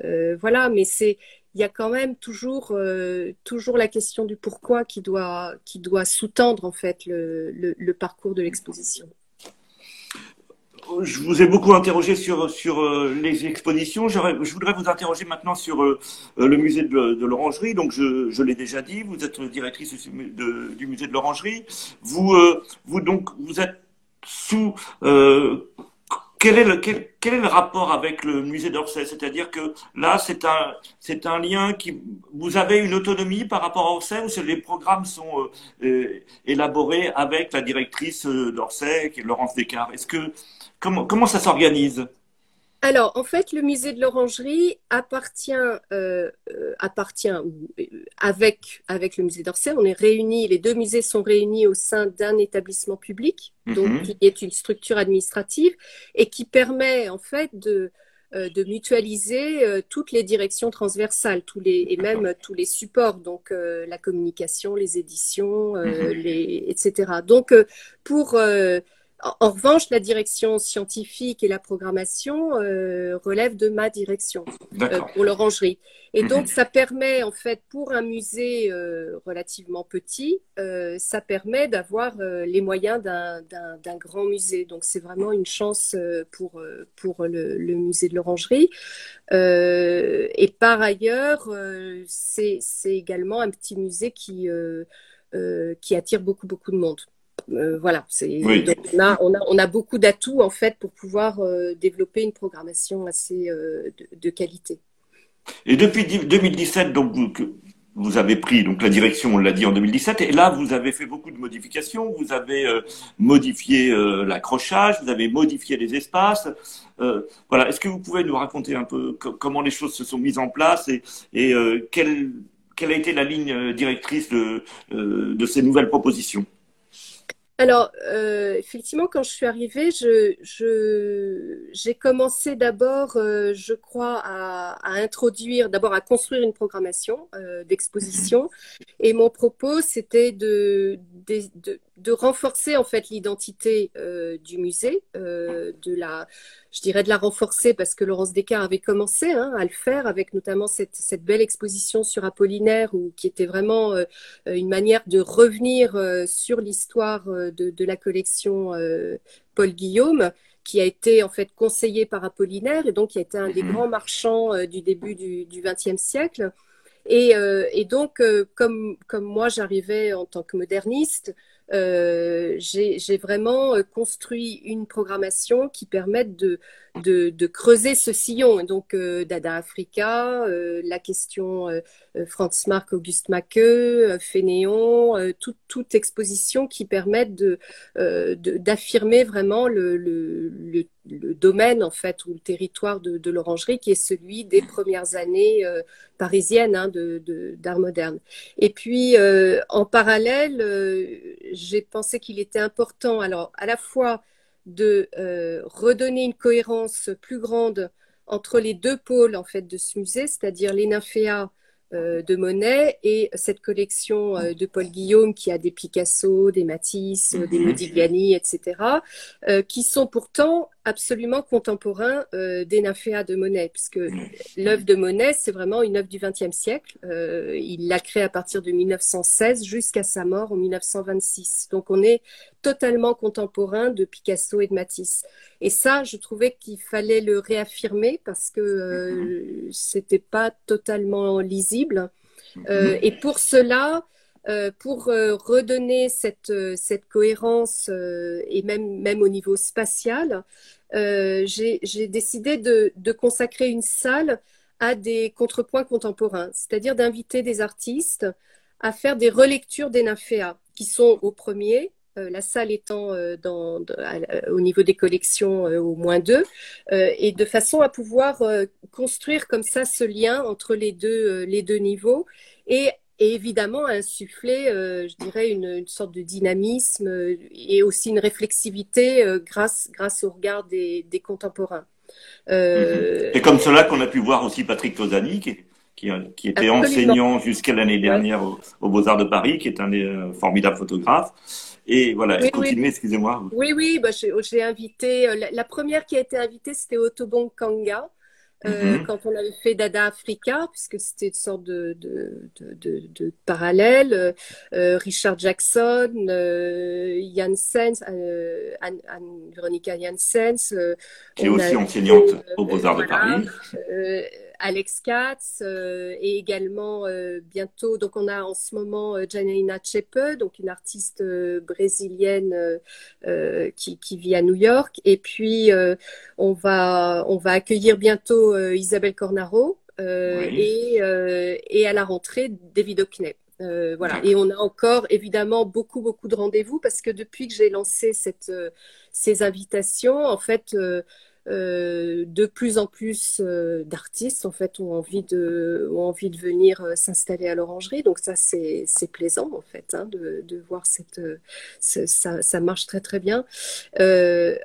euh, voilà, mais c'est, il y a quand même toujours, euh, toujours la question du pourquoi qui doit, qui doit sous-tendre, en fait, le, le, le parcours de l'exposition je vous ai beaucoup interrogé sur, sur euh, les expositions. Je voudrais vous interroger maintenant sur euh, le musée de, l'Orangerie. Donc, je, je l'ai déjà dit, vous êtes directrice du musée de l'Orangerie. Vous, euh, vous, donc, vous êtes sous. quel est, le, quel, quel, est le rapport avec le musée d'Orsay? C'est-à-dire que là, c'est un, c'est un lien qui. Vous avez une autonomie par rapport à Orsay ou les programmes sont élaborés avec la directrice d'Orsay, qui est Laurence Descartes? Est-ce que Comment, ça s'organise alors, en fait, le musée de l'Orangerie appartient, euh, euh, appartient euh, avec, avec le musée d'Orsay. On est réunis, les deux musées sont réunis au sein d'un établissement public, donc mhm. qui est une structure administrative et qui permet en fait de, de mutualiser toutes les directions transversales, tous les, et même tous les supports, donc la communication, les éditions, mhm. les, etc. Donc, pour en revanche, la direction scientifique et la programmation euh, relèvent de ma direction euh, pour l'orangerie. Et donc, mhm. ça permet, en fait, pour un musée euh, relativement petit, ça permet d'avoir les moyens d'un grand musée. Donc, c'est vraiment une chance pour, pour le, le musée de l'orangerie. et par ailleurs, c'est également un petit musée qui, qui attire beaucoup, beaucoup de monde. Euh, voilà, on, a, beaucoup d'atouts en fait pour pouvoir euh, développer une programmation assez euh, de, qualité. Et depuis 2017, donc vous, avez pris donc la direction, on l'a dit en 2017, et là vous avez fait beaucoup de modifications. Vous avez modifié l'accrochage, vous avez modifié les espaces. voilà, est-ce que vous pouvez nous raconter un peu comment les choses se sont mises en place et, et quelle, quelle a été la ligne directrice de, de ces nouvelles propositions? Alors, euh, effectivement, quand je suis arrivée, je, j'ai commencé d'abord, euh, je crois, à, introduire, d'abord à construire une programmation euh, d'exposition. Et mon propos, c'était de, de, de, renforcer en fait l'identité du musée, de la je dirais de la renforcer parce que Laurence Descartes avait commencé hein, à le faire avec notamment cette, cette, belle exposition sur Apollinaire où, qui était vraiment euh, une manière de revenir euh, sur l'histoire euh, de, de, la collection Paul Guillaume qui a été en fait conseillé par Apollinaire et donc qui a été un des mhm. grands marchands du début du XXe siècle. Et, et donc, comme, comme moi j'arrivais en tant que moderniste, euh, j'ai vraiment euh, construit une programmation qui permette de, de, de creuser ce sillon. Donc, euh, Dada Africa, euh, la question euh, Franz Marc Auguste Maqueux, Fénéon, toute, toute exposition qui permette de d'affirmer vraiment le, domaine, en fait, ou le territoire de, l'orangerie, qui est celui des premières années parisiennes hein, d'art de, moderne. Et puis, en parallèle, j'ai pensé qu'il était important, alors, à la fois de euh, redonner une cohérence plus grande entre les deux pôles en fait de ce musée, c'est-à-dire les nymphéas euh, de Monet et cette collection euh, de Paul Guillaume qui a des Picasso, des Matisse, des mhm. Modigliani, etc., qui sont pourtant absolument contemporain euh, des nymphéas de Monet, puisque l'œuvre de Monet, c'est vraiment une œuvre du XXe siècle. Euh, il l'a créée à partir de 1916 jusqu'à sa mort en 1926. Donc on est totalement contemporain de Picasso et de Matisse. Et ça, je trouvais qu'il fallait le réaffirmer parce que euh, c'était pas totalement lisible. Euh, et pour cela, euh, pour euh, redonner cette, euh, cette cohérence et même, même au niveau spatial, j'ai décidé de, de, consacrer une salle à des contrepoints contemporains, c'est-à-dire d'inviter des artistes à faire des relectures des nymphéas qui sont au premier, la salle étant dans, au niveau des collections au moins deux, et de façon à pouvoir construire comme ça ce lien entre les deux, les deux niveaux et et évidemment insuffler, euh, je dirais, une, sorte de dynamisme euh, et aussi une réflexivité euh, grâce, grâce au regard des, contemporains. Et comme cela qu'on a pu voir aussi Patrick Tosani, qui, qui, était enseignant jusqu'à l'année dernière aux, Beaux-Arts de Paris, qui est un, formidable photographe. Et voilà, oui, continuez, excusez-moi. Oui, oui, bah, j'ai invité, la, première qui a été invitée, c'était Otobong Kanga. Euh, mm-hmm. quand on avait fait Dada Africa, puisque c'était une sorte de, de, de, de, parallèle. Euh, euh, Richard Jackson, euh, Janssens, euh, Anne, Anne, Veronica Janssens. Qui est aussi enseignante aux Beaux-Arts de Paris. Alex Katz euh, et également euh, bientôt, donc on a en ce moment euh, Janaina Chepe, donc une artiste brésilienne qui, qui, vit à New York. Et puis on, va, on va accueillir bientôt Isabelle Cornaro et, et à la rentrée David Hockney. Euh, voilà. Et on a encore évidemment beaucoup beaucoup de rendez-vous parce que depuis que j'ai lancé cette, ces invitations, en fait, euh, de plus en plus euh, d'artistes en fait ont envie de ont envie de venir euh, s'installer à l'orangerie. Donc ça c'est plaisant en fait hein, de, de, voir cette ça, ça, marche très très bien.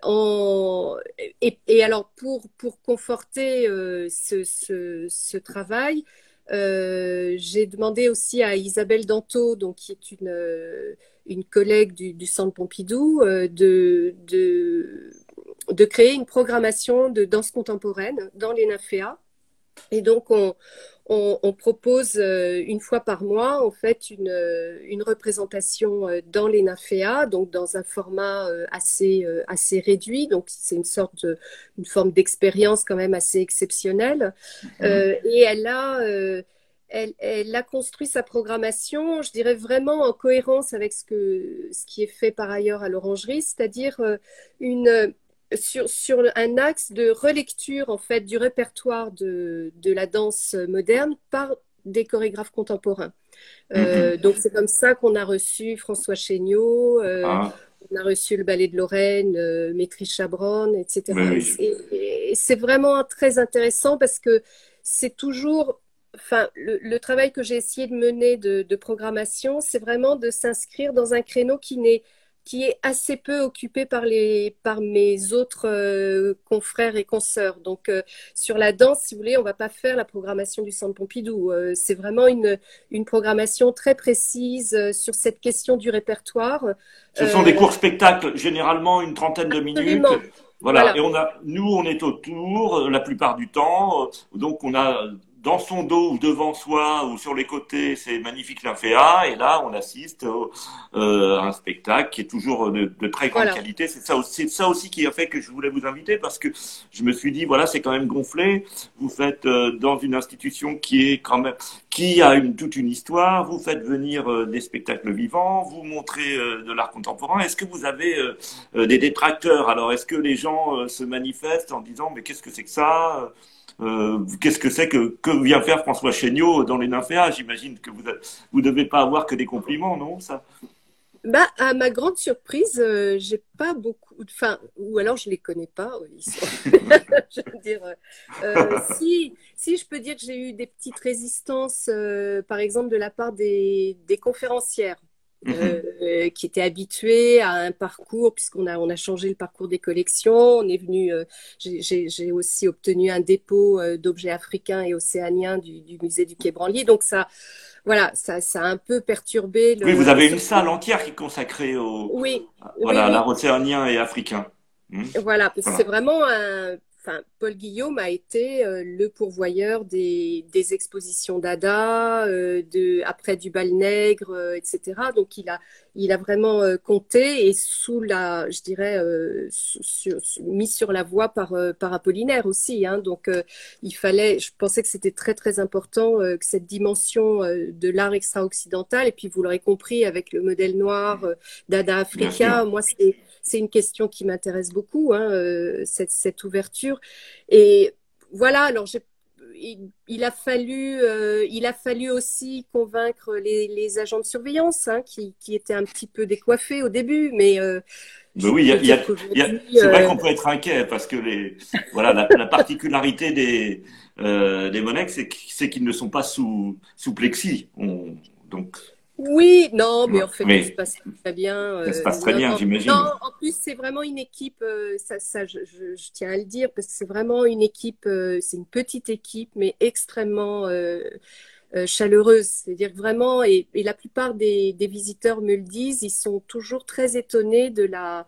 En, et, alors pour pour conforter ce, ce, ce, travail j'ai demandé aussi à Isabelle Danto donc qui est une une collègue du, du Centre Pompidou de, de de créer une programmation de danse contemporaine dans les NAFEA. Et donc, on, on, propose euh, une fois par mois, en fait, une, euh, une représentation euh, dans les NAFEA, donc dans un format assez, assez réduit. Donc, c'est une sorte, de, une forme d'expérience quand même assez exceptionnelle. Mhm. et elle a, elle, elle, a construit sa programmation, je dirais vraiment en cohérence avec ce, que, ce qui est fait par ailleurs à l'orangerie, c'est-à-dire une sur, sur un axe de relecture en fait du répertoire de, de la danse moderne par des chorégraphes contemporains. Euh, mhm. Donc c'est comme ça qu'on a reçu François Chéniaud, euh, ah. on a reçu le ballet de Lorraine, euh, Maîtrise Chabron, etc. Et, c'est vraiment très intéressant parce que c'est toujours, enfin le, le, travail que j'ai essayé de mener de, de programmation, c'est vraiment de s'inscrire dans un créneau qui n'est qui est assez peu occupé par, les, par mes autres euh, confrères et consoeurs. Donc, euh, sur la danse, si vous voulez, on va pas faire la programmation du Centre Pompidou. Euh, c'est vraiment une, une programmation très précise sur cette question du répertoire. Ce sont des courts spectacles, généralement une trentaine de minutes. Voilà. Et on a, nous, on est autour la plupart du temps. Donc, on a dans son dos ou devant soi ou sur les côtés, c'est magnifique l'inféa. Et là, on assiste euh, à un spectacle qui est toujours de, très grande qualité. C'est ça, c'est ça aussi qui a fait que je voulais vous inviter parce que je me suis dit, voilà, c'est quand même gonflé. Vous faites euh, dans une institution qui est quand même, qui a une, toute une histoire. Vous faites venir euh, des spectacles vivants. Vous montrez de l'art contemporain. Est-ce que vous avez des détracteurs? Alors, est-ce que les gens se manifestent en disant, mais qu'est-ce que c'est que ça? Euh, qu'est-ce que c'est que, que vient faire François Chéniaud dans les nymphéas? J'imagine que vous ne devez pas avoir que des compliments, non ça? Bah, à ma grande surprise, euh, j'ai pas beaucoup, enfin, ou alors je les connais pas. je veux dire, euh, si, si je peux dire que j'ai eu des petites résistances, par exemple de la part des, des conférencières. Mhm. Euh, qui était habitué à un parcours, puisqu'on a, on a changé le parcours des collections. On est venu, euh, j'ai aussi obtenu un dépôt euh, d'objets africains et océaniens du, du, musée du Quai Branly. Donc ça, voilà, ça, ça a un peu perturbé. Le, oui, vous avez une salle entière qui est consacrée au, oui, voilà, l'art océanien et africain. Hmm. Voilà, parce que c'est vraiment un, Paul Guillaume a été euh, le pourvoyeur des, expositions d'Ada, euh, de, après du bal nègre, euh, etc. Donc il a, il a vraiment compté et sous la, je dirais, mis sur la voie par, par Apollinaire aussi. Hein. Donc il fallait, je pensais que c'était très très important que cette dimension de l'art extra-occidental, et puis vous l'aurez compris avec le modèle noir d'Ada Africa, moi c'est c'est une question qui m'intéresse beaucoup, hein, euh, cette, ouverture. Et voilà, alors il, a fallu, il a fallu aussi convaincre les, agents de surveillance hein, qui, étaient un petit peu décoiffés au début, mais oui, c'est vrai qu'on peut être inquiet parce que les, voilà, la, particularité des, des Monex, c'est qu'ils ne sont pas sous, sous plexi. donc, oui, non, mais en fait, ça se passe très bien. Ça se passe très bien, j'imagine. Non, en plus, c'est vraiment une équipe, euh, ça, ça je, je, tiens à le dire, parce que c'est vraiment une équipe, euh, c'est une petite équipe, mais extrêmement euh, chaleureuse. C'est-à-dire vraiment, et, et, la plupart des, des, visiteurs me le disent, ils sont toujours très étonnés de la,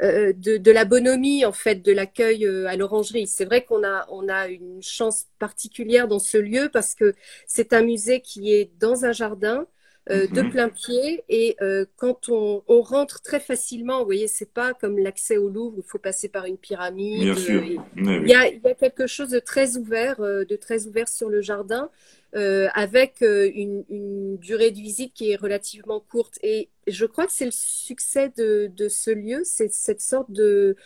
de, de, la bonhomie, en fait, de l'accueil à l'orangerie. C'est vrai qu'on a, on a une chance particulière dans ce lieu parce que c'est un musée qui est dans un jardin. Euh, de mhm. plein pied. Et euh, quand on, rentre très facilement, vous voyez, c'est pas comme l'accès au Louvre, il faut passer par une pyramide. Bien sûr. il, y a, quelque chose de très ouvert, euh, de très ouvert sur le jardin. avec une, durée de visite qui est relativement courte. Et je crois que c'est le succès de, de ce lieu, c'est cette sorte de,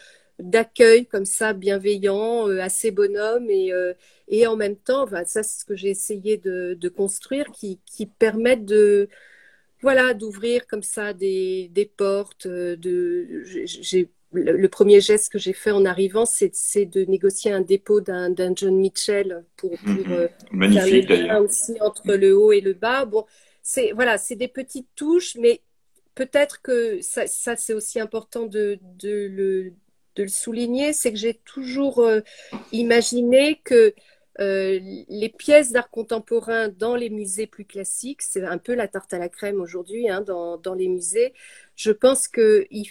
d'accueil comme ça, bienveillant, euh, assez bonhomme et, euh, et en même temps, ça c'est ce que j'ai essayé de, construire, qui, qui permettent de voilà d'ouvrir comme ça des, des portes. Euh, de, j'ai le, premier geste que j'ai fait en arrivant, c'est de négocier un dépôt d'un John Mitchell pour, pour mhm. Magnifique, faire aussi entre le haut et le bas. Bon, c'est voilà, c'est des petites touches, mais peut-être que ça, ça c'est aussi important de, de, le, de le souligner, c'est que j'ai toujours euh, imaginé que euh, les pièces d'art contemporain dans les musées plus classiques, c'est un peu la tarte à la crème aujourd'hui hein, dans, les musées. Je pense qu'il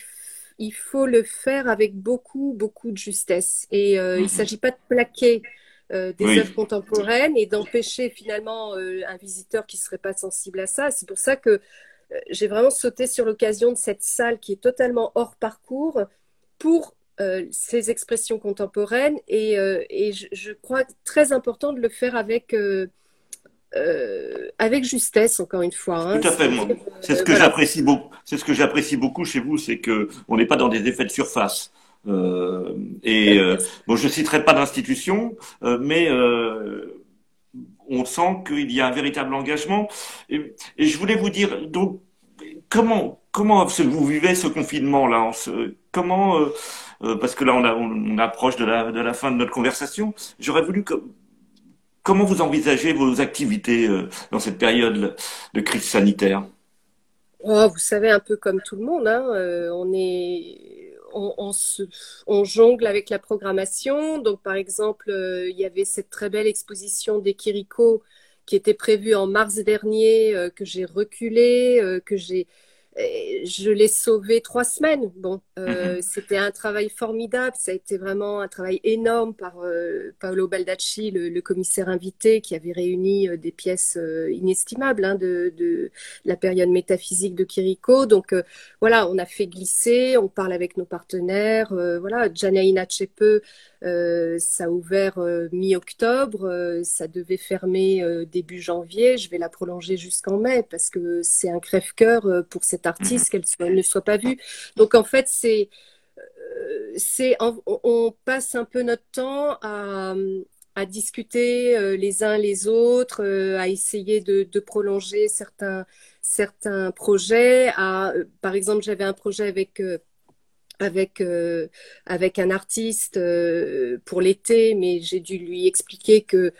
il faut le faire avec beaucoup, beaucoup de justesse. Et euh, il ne mhm. s'agit pas de plaquer des œuvres contemporaines et d'empêcher finalement un visiteur qui ne serait pas sensible à ça. C'est pour ça que j'ai vraiment sauté sur l'occasion de cette salle qui est totalement hors parcours pour euh, ces expressions contemporaines et, euh, et je, je, crois très important de le faire avec, euh, avec justesse, encore une fois. Hein. Tout à fait. C'est ce que j'apprécie beaucoup. C'est ce que j'apprécie beaucoup chez vous, c'est que on n'est pas dans des effets de surface. et bon, je citerai pas d'institution, mais on sent qu'il y a un véritable engagement. Et, et, je voulais vous dire donc comment comment vous vivez ce confinement là Comment euh, parce que là on, approche de la, fin de notre conversation. J'aurais voulu comment vous envisagez vos activités euh, dans cette période de crise sanitaire? Oh, Vous savez, un peu comme tout le monde, hein, euh, on est, on, jongle avec la programmation. Donc, par exemple, il y avait cette très belle exposition des Kiriko qui était prévue en mars dernier, que j'ai reculée, que j'ai je l'ai sauvé trois semaines. Bon, euh, mhm. c'était un travail formidable. Ça a été vraiment un travail énorme par euh, Paolo Baldacci, le, commissaire invité, qui avait réuni euh, des pièces inestimables hein, de, de, la période métaphysique de Kiriko. Donc voilà, on a fait glisser, on parle avec nos partenaires. voilà, Janaïna Chepe, ça a ouvert mi-octobre. ça devait fermer début janvier. Je vais la prolonger jusqu'en mai parce que c'est un crève-cœur pour cette artiste, qu'elle ne soit pas vue. Donc en fait, c'est, euh, c'est, on passe un peu notre temps à, à discuter euh, les uns les autres, euh, à essayer de, de, prolonger certains, certains projets. À, par exemple, j'avais un projet avec avec avec un artiste pour l'été, mais j'ai dû lui expliquer que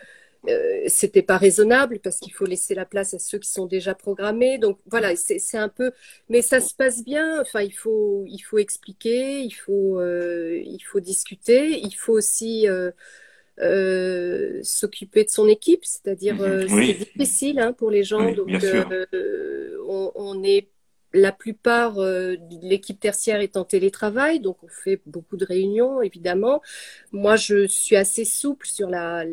euh, c'était pas raisonnable parce qu'il faut laisser la place à ceux qui sont déjà programmés. Donc voilà, c'est un peu, mais ça se passe bien. Enfin, il faut, il faut expliquer, il faut, euh, il faut discuter, il faut aussi euh, euh s'occuper de son équipe, c'est-à-dire mhm. c'est difficile hein, pour les gens. donc on, on, est la plupart euh, de l'équipe tertiaire est en télétravail, donc on fait beaucoup de réunions, évidemment. Moi, je suis assez souple sur la,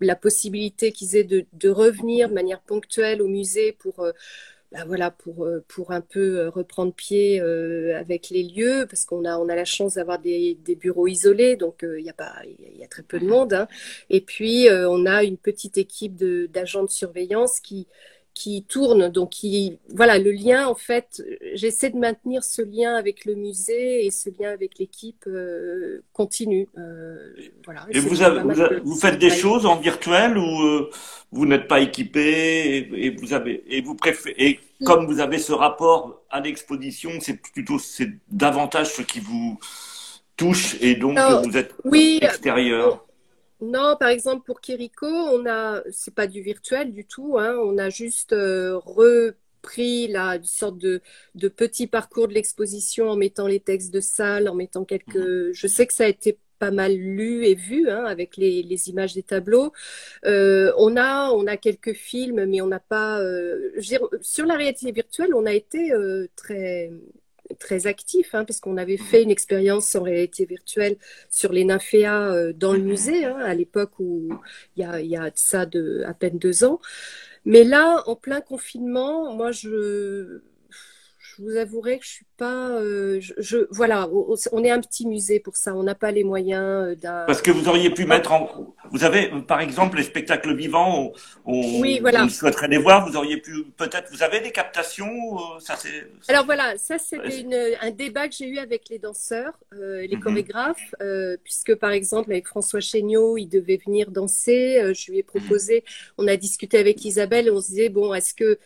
la possibilité qu'ils aient de, de, revenir de manière ponctuelle au musée pour, euh, bah voilà, pour, euh, pour un peu reprendre pied avec les lieux, parce qu'on a, on a la chance d'avoir des, des, bureaux isolés, donc il y, a pas, il y a très peu de monde. Hein. Et puis, on a une petite équipe d'agents de, surveillance qui qui tourne. Donc, qui, voilà, le lien, en fait, j'essaie de maintenir ce lien avec le musée et ce lien avec l'équipe euh, continue. Euh, voilà. Et vous, vous, faites des choses en virtuel ou euh, vous n'êtes pas équipé et, vous avez et vous préférez et comme vous avez ce rapport à l'exposition, c'est plutôt c'est davantage ce qui vous touche et donc vous êtes oui, extérieur. Non, par exemple pour Kiriko, on a, c'est pas du virtuel du tout, hein, on a juste euh, repris la une sorte de, de petit parcours de l'exposition en mettant les textes de salle, en mettant quelques. Mhm. Je sais que ça a été pas mal lu et vu hein, avec les, les, images des tableaux. Euh, on a on a quelques films, mais on n'a pas. Euh, dire, sur la réalité virtuelle, on a été très très actif, hein, parce qu'on avait fait une expérience en réalité virtuelle sur les nymphéas euh, dans le musée, hein, à l'époque où il y a, y a ça de à peine deux ans. Mais là, en plein confinement, moi, je je vous avouerai que je suis pas. Euh, je, voilà, on est un petit musée pour ça. On n'a pas les moyens euh, d'un. Parce que vous auriez pu mettre en. Vous avez, par exemple, les spectacles vivants. On, oui, voilà. On souhaiterait les voir. Vous auriez pu peut-être. Vous avez des captations. Euh, ça c'est. Alors voilà, ça c'était un débat que j'ai eu avec les danseurs, les mhm. chorégraphes, puisque par exemple avec François Chéniaud, il devait venir danser. je lui ai proposé. On a discuté avec Isabelle. Et on se disait bon, est-ce que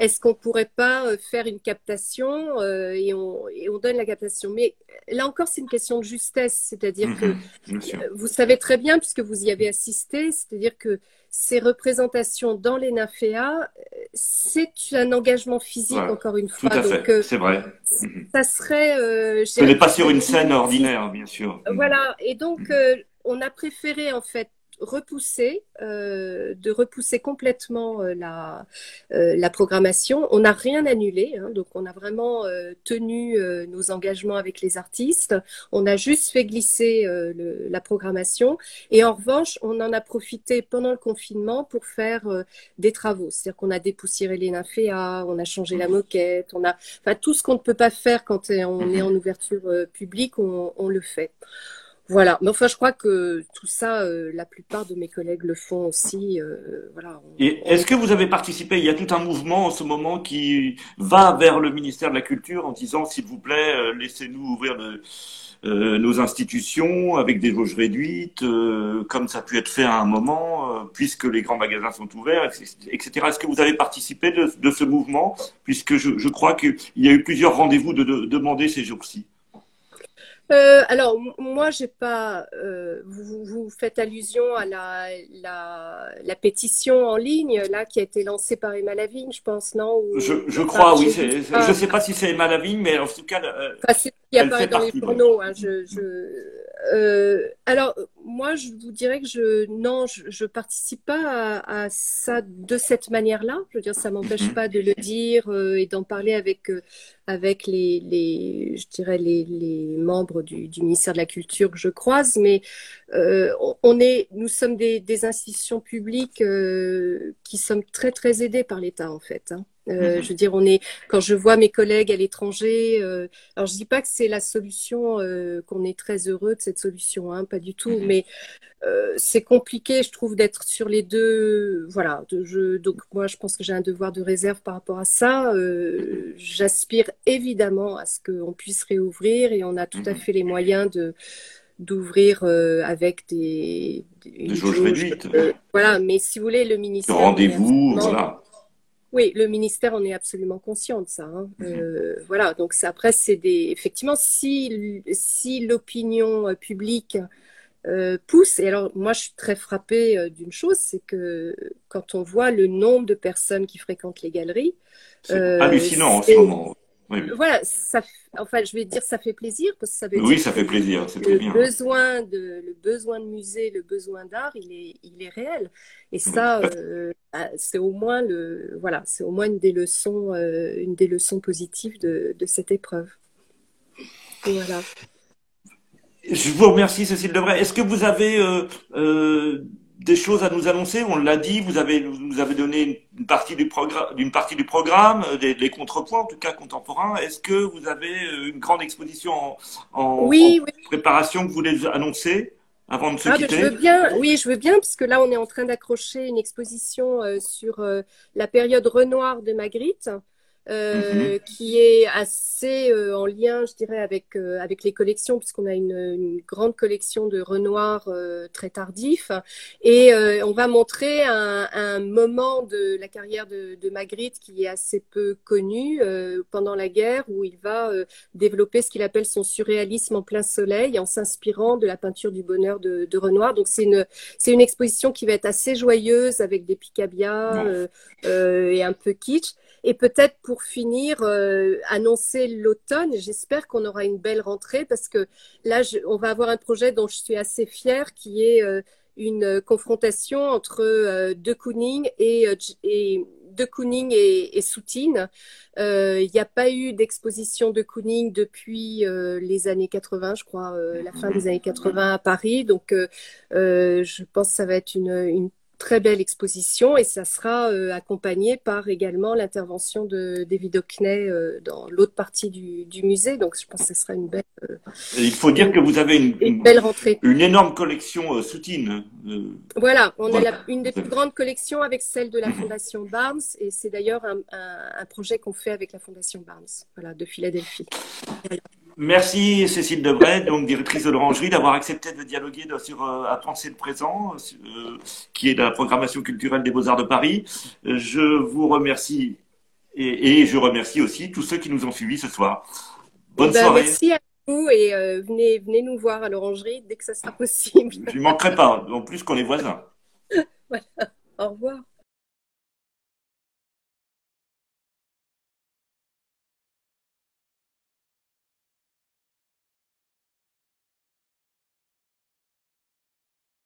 est-ce qu'on pourrait pas euh, faire une captation euh, et, on, et, on, donne la captation Mais là encore, c'est une question de justesse, c'est-à-dire que mhm, euh, vous savez très bien, puisque vous y avez assisté, c'est-à-dire que ces représentations dans les nymphéas, c'est un engagement physique, encore une fois. Tout à fait, c'est vrai. Mhm. Ça serait. Ce n'est pas sur une scène ordinaire, bien sûr. Voilà, et donc on a préféré en fait repousser, euh, de repousser complètement euh, la, euh, la programmation. On n'a rien annulé, hein, donc on a vraiment tenu nos engagements avec les artistes. On a juste fait glisser la programmation. Et en revanche, on en a profité pendant le confinement pour faire des travaux. C'est-à-dire qu'on a dépoussiéré les nymphéas, on a changé la moquette, on a, enfin tout ce qu'on ne peut pas faire quand on est en ouverture publique, on, on le fait. Voilà, mais enfin, je crois que tout ça, euh, la plupart de mes collègues le font aussi. Euh, voilà. Et est-ce que vous avez participé Il y a tout un mouvement en ce moment qui va vers le ministère de la Culture en disant, s'il vous plaît, euh, laissez-nous ouvrir nos institutions avec des jauges réduites, comme ça a pu être fait à un moment, puisque les grands magasins sont ouverts, etc. Est-ce que vous avez participé de, ce mouvement, puisque je, crois qu'il y a eu plusieurs rendez-vous de, de demandés ces jours-ci euh, alors, moi, j'ai pas. Euh, vous, vous, faites allusion à la, la, la, pétition en ligne là qui a été lancée par Emma Lavigne, je pense, non Je, je crois, oui. Je ne sais pas si c'est Emma Lavigne, mais en tout cas. Euh, enfin, qui apparaît dans les journaux. Hein, je, je, euh, alors, moi, je vous dirais que je non, je, je participe pas à, à, ça de cette manière-là. Je veux dire, ça m'empêche mhm. pas de le dire euh, et d'en parler avec euh, avec les, les, je dirais les, les membres du, du, ministère de la Culture que je croise. Mais euh, on est, nous sommes des, des institutions publiques qui sommes très très aidées par l'État en fait. Hein. Euh, mhm. Je veux dire, on est quand je vois mes collègues à l'étranger. Euh, alors, je dis pas que c'est la solution, euh, qu'on est très heureux de cette solution, hein, pas du tout. Mhm. Mais euh, c'est compliqué, je trouve, d'être sur les deux. Voilà. De, je, donc, moi, je pense que j'ai un devoir de réserve par rapport à ça. Euh, j'aspire évidemment à ce qu'on puisse réouvrir et on a tout à mhm. fait les moyens de d'ouvrir avec des, des, jauges réduites. voilà, mais si vous voulez, le ministère. Rendez-vous, voilà. Oui, le ministère en est absolument conscient de ça. Hein. Mhm. Euh, voilà, donc après, c'est des. Effectivement, si, si l'opinion euh, publique euh, pousse, et alors moi je suis très frappée d'une chose, c'est que quand on voit le nombre de personnes qui fréquentent les galeries. C'est hallucinant en ce moment. Voilà, ça, enfin, je vais dire, ça fait plaisir parce que ça veut oui, dire ça fait plaisir, c'est bien. Besoin de, le besoin de musée, le besoin d'art, il est, il est réel. Et ça, euh, bah, c'est au moins le, voilà, c'est au moins une des leçons, euh, une des leçons positives de, de cette épreuve. voilà. Je vous remercie, Cécile Debray. Est-ce que vous avez euh, des choses à nous annoncer. On l'a dit, vous avez nous avez donné une partie du programme, d'une partie du programme, euh, des, contrepoints en tout cas contemporains. Est-ce que vous avez euh, une grande exposition en, préparation que vous voulez annoncer avant de se ah, quitter je veux bien, Oui, je veux bien, parce que là, on est en train d'accrocher une exposition sur la période Renoir de Magritte. Euh, mhm. qui est assez euh, en lien, je dirais, avec, euh, avec les collections, puisqu'on a une, une, grande collection de Renoir très tardif. Et on va montrer un, un, moment de la carrière de, de, Magritte qui est assez peu connu pendant la guerre, où il va développer ce qu'il appelle son surréalisme en plein soleil, en s'inspirant de la peinture du bonheur de, de Renoir. Donc c'est une, c'est une exposition qui va être assez joyeuse, avec des picabias et un peu kitsch. Et peut-être pour finir, euh, annoncer l'automne. J'espère qu'on aura une belle rentrée parce que là, on va avoir un projet dont je suis assez fière qui est euh, une confrontation entre euh, De Kooning et, de Kooning et, Soutine. Il n'y a pas eu d'exposition de Kooning depuis les années 80, je crois, la fin des années 80 à Paris. Donc, je pense que ça va être une très belle exposition et ça sera euh, accompagné par également l'intervention de David Hockney euh, dans l'autre partie du, du, musée. Donc je pense que ce sera une belle. Euh, il faut dire que vous avez une, une, belle rentrée. Une énorme collection soutine. Voilà, on a la, une des plus grandes collections avec celle de la Fondation Barnes et c'est d'ailleurs un, un, un, projet qu'on fait avec la Fondation Barnes, voilà, de Philadelphie. Merci Cécile Debray, donc directrice de l'Orangerie, d'avoir accepté de dialoguer sur euh, à penser le présent, euh, qui est de la programmation culturelle des Beaux-Arts de Paris. Je vous remercie et, je remercie aussi tous ceux qui nous ont suivis ce soir. Bonne ben, soirée. Merci à vous et euh, venez, venez nous voir à l'Orangerie dès que ça sera possible. Je ne manquerai pas, en plus qu'on est voisins. voilà. Au revoir.